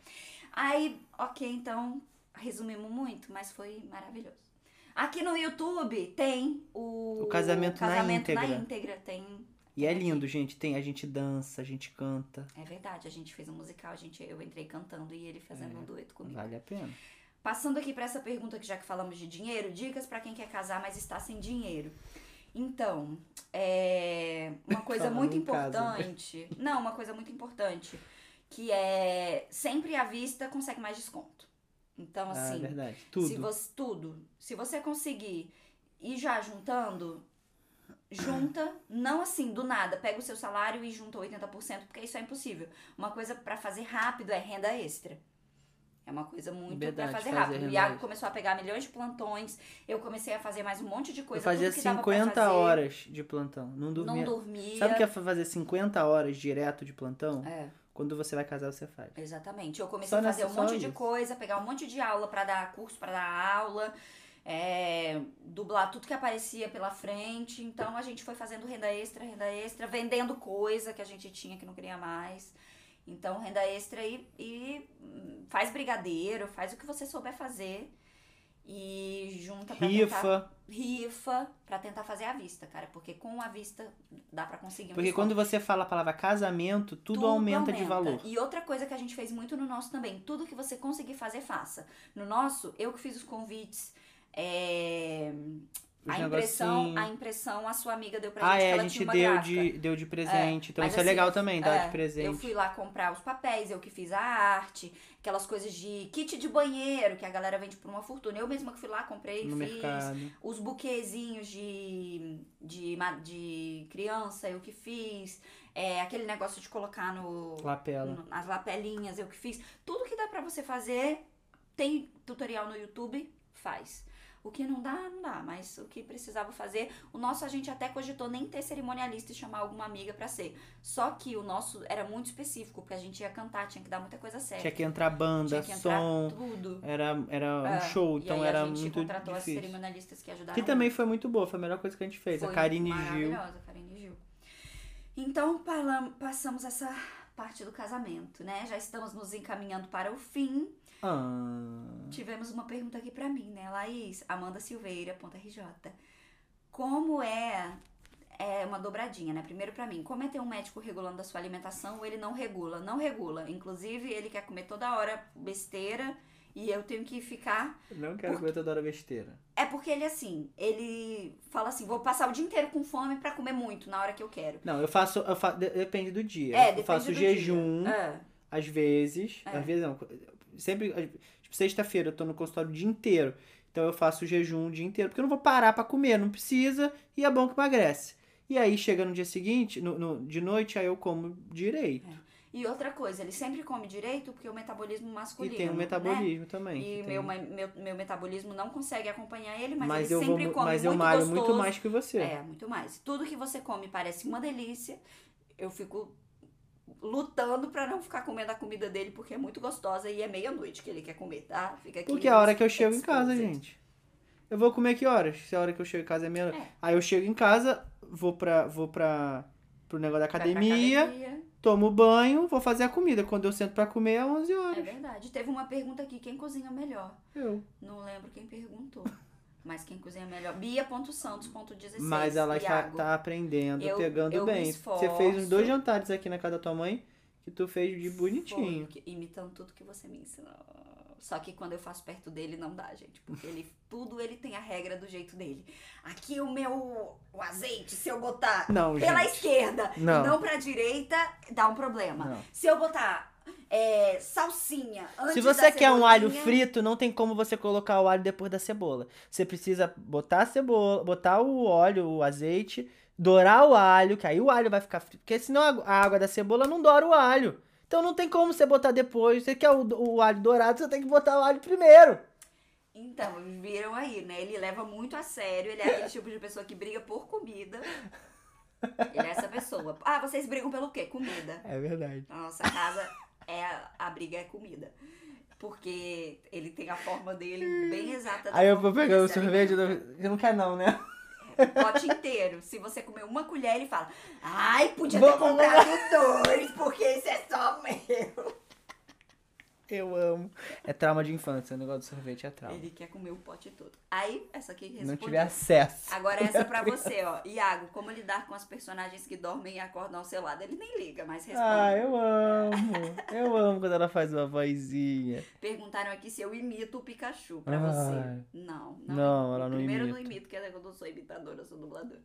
Aí, ok, então, resumimos muito, mas foi maravilhoso. Aqui no YouTube tem o, O casamento na casamento na íntegra. íntegra. Tem, E é lindo, gente. Tem, a gente dança, a gente canta. é verdade, a gente fez um musical, a gente, eu entrei cantando e ele fazendo É, um dueto comigo. Vale a pena. Passando aqui pra essa pergunta que já que falamos de dinheiro, dicas pra quem quer casar, mas está sem dinheiro. Então, é uma coisa muito casa. importante. Não, uma coisa muito importante, que é sempre à vista consegue mais desconto. Então, Ah, assim, verdade. Tudo. Se você, tudo. Se você conseguir ir já juntando, junta, não assim, do nada, pega o seu salário e junta 80%, porque isso é impossível. Uma coisa pra fazer rápido é renda extra. É uma coisa muito Verdade, pra fazer fazer rápido. O Iago começou a pegar milhões de plantões, eu comecei a fazer mais um monte de coisa. eu fazia tudo que dava pra 50 fazer, horas de plantão. Não dormia. Não dormia. Sabe o que é fazer 50 horas direto de plantão? É. Quando você vai casar, você faz. Exatamente. Eu comecei Só a fazer nessa- um monte de isso. coisa, pegar um monte de aula pra dar curso, pra dar aula, é, dublar tudo que aparecia pela frente. Então a gente foi fazendo renda extra, renda extra, vendendo coisa que a gente tinha que não queria mais. Então renda extra e, e hum, faz brigadeiro, faz o que você souber fazer. E junta pra tentar Rifa. rifa pra tentar fazer à vista, cara, porque com a vista dá pra conseguir um Porque desconto. quando você fala a palavra casamento, tudo, aumenta, de valor. E outra coisa que a gente fez muito no nosso também, tudo que você conseguir fazer, faça. No nosso, eu que fiz os convites, é, a impressão, a impressão a sua amiga deu pra Ah, gente, que é, a ela gente tinha uma deu de, deu de presente. então Mas isso é assim, legal também, dar é, de presente. Eu fui lá comprar os papéis, eu que fiz a arte, aquelas coisas de kit de banheiro, que a galera vende por uma fortuna. Eu mesma que fui lá, comprei, no fiz. mercado. Os buquezinhos de, de, de criança, eu que fiz. É, aquele negócio de colocar no, Lapela. no- as lapelinhas, eu que fiz. Tudo que dá pra você fazer, tem tutorial no YouTube, faz. O que não dá, não dá, mas o que precisava fazer, o nosso a gente até cogitou nem ter cerimonialista e chamar alguma amiga pra ser. Só que o nosso era muito específico, porque a gente ia cantar, tinha que dar muita coisa certa. Tinha que entrar banda, Tinha que entrar som. tudo. Era, era um É, show, então era a gente muito contratou as difícil. cerimonialistas que ajudaram Que também foi muito boa, foi a melhor coisa que a gente fez. Foi a Karine Gil. maravilhosa, Karine Gil. Então, passamos essa parte do casamento, né? Já estamos nos encaminhando para o fim. Ah, Tivemos uma pergunta aqui pra mim, né, Laís? Amanda Silveira, ponta RJ. Como é é uma dobradinha, né? Primeiro pra mim, como é ter um médico regulando a sua alimentação ou ele não regula? Não regula. Inclusive, ele quer comer toda hora besteira e eu tenho que ficar não quero comer toda hora besteira. é porque ele assim, ele fala assim, vou passar o dia inteiro com fome pra comer muito na hora que eu quero. Não, eu faço. Eu Depende do dia. É, eu faço do jejum, dia. É. às vezes. É. Às vezes não. Sempre. Tipo, sexta-feira eu tô no consultório o dia inteiro. Então eu faço jejum o dia inteiro. Porque eu não vou parar pra comer, não precisa. E é bom que emagrece. E aí chega no dia seguinte, no, no- de noite, aí eu como direito. E outra coisa, ele sempre come direito porque o metabolismo masculino. e tem um né? metabolismo também. E meu, tem- meu, meu metabolismo não consegue acompanhar ele, mas, mas ele eu vou, sempre mu- come mas eu muito malho gostoso. muito mais que você. É, muito mais. Tudo que você come parece uma delícia. Eu fico lutando pra não ficar comendo a comida dele porque é muito gostosa e é meia-noite que ele quer comer, tá? Fica aqui. Porque é a hora que eu chego em casa, gente. Eu vou comer que horas? Se a hora que eu chego em casa é meia É. Aí eu chego em casa, vou pra. vou pra. pro negócio da academia, academia. tomo banho, vou fazer a comida. Quando eu sento pra comer é 11 É horas. verdade. Teve uma pergunta aqui, quem cozinha melhor? Eu. Não lembro quem perguntou. Mas quem cozinha melhor? Bia.santos.16. Mas ela está tá aprendendo, Eu- pegando eu bem. Você fez uns dois jantares aqui na casa da tua mãe que tu fez de bonitinho. Foi, imitando tudo que você me ensinou. Só que quando eu faço perto dele não dá, gente. Porque ele, tudo ele tem a regra do jeito dele. Aqui o meu o azeite, se eu botar Não, pela gente. esquerda Não. e não pra direita, dá um problema. Não. Se eu botar é, salsinha Se você quer um alho frito, não tem como você colocar o alho depois da cebola. Você precisa botar a cebola, botar o óleo, o azeite, dourar o alho, que aí o alho vai ficar frito. Porque senão a a água da cebola não doura o alho. Então não tem como você botar depois. Você quer o, o alho dourado, você tem que botar o alho primeiro. Então, viram aí, né? Ele leva muito a sério. Ele é aquele tipo de pessoa que briga por comida. Ele é essa pessoa. Ah, vocês brigam pelo quê? Comida. É verdade. Na nossa casa, é a, briga é comida. Porque ele tem a forma dele bem exata. da Aí eu vou pegar ele o sorvete. Você não quer não, né? O pote inteiro. Se você comer uma colher, ele fala: Ai, podia Vou ter comprado dois, porque esse é só meu. Eu amo. É trauma de infância. O negócio do sorvete é trauma. Ele quer comer o pote todo. Aí, essa aqui Não responde. tive acesso. Agora essa é pra você, ó. Iago, como lidar com as personagens que dormem e acordam ao seu lado? Ele nem liga, mas responde. Ah, eu amo. Eu amo quando ela faz uma vozinha. Perguntaram aqui se eu imito o Pikachu pra Ai. você. Não, não. Não, ela não Primeiro eu não imita. imito, que é quando eu sou imitadora, eu sou dubladora.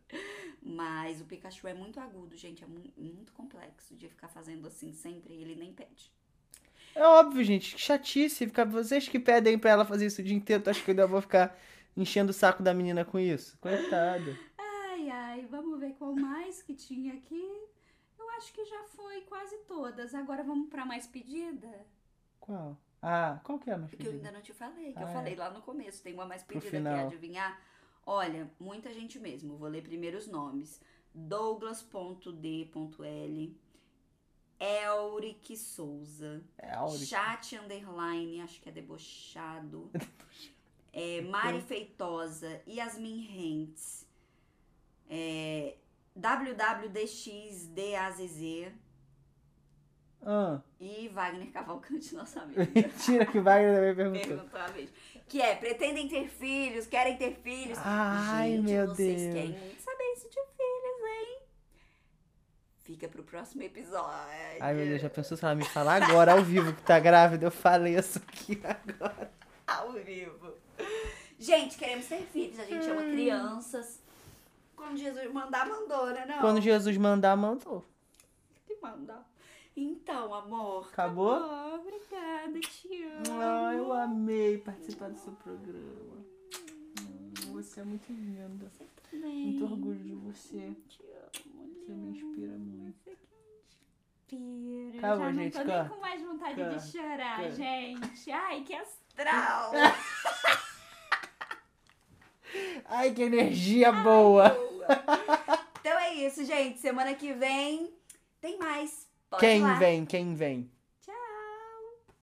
Mas o Pikachu é muito agudo, gente. É mu- muito complexo de ficar fazendo assim sempre. Ele nem pede. É óbvio, gente. Que chatice. Fica... Vocês que pedem pra ela fazer isso o dia inteiro, tu acha que eu ainda vou ficar enchendo o saco da menina com isso? Coitada. Ai, ai, vamos ver qual mais que tinha aqui. Eu acho que já foi quase todas. Agora vamos pra mais pedida? Qual? Ah, qual que é a mais Que eu pedida? ainda não te falei, que Ah, eu é. falei lá no começo. Tem uma mais pedida que é adivinhar. Olha, muita gente mesmo. Vou ler primeiro os nomes. Douglas.d.l Elric Souza. É Áurica. Chat underline, acho que é debochado. É, Mari Feitosa, Yasmin Rentz, é, WWDXDAZZ Ah, e Wagner Cavalcante, nosso amigo. mentira que Wagner também perguntou. Perguntou a. Que é, pretendem ter filhos, querem ter filhos. Ai, Gente, meu vocês Deus. querem muito saber isso de filhos, hein? Fica pro próximo episódio. Ai, meu Deus, já pensou se ela me falar agora, ao vivo, que tá grávida? Eu falei isso aqui agora. ao vivo. Gente, queremos ter filhos, a gente ama crianças. Quando Jesus mandar, mandou, né? Não. Quando Jesus mandar, mandou. Te manda. Então, amor. Acabou? Obrigada, te amo. Ah, eu amei participar do seu programa. Hum, Você é muito linda. Também. Muito orgulho de você. Te amo, Você me inspira muito. Inspira. Acabou, Já não gente, tô corta. nem com mais vontade Corta. de chorar, Corta. gente. Ai, que astral. Ai, que energia boa. então é isso, gente. Semana que vem tem mais. Pode Quem vem? Quem vem?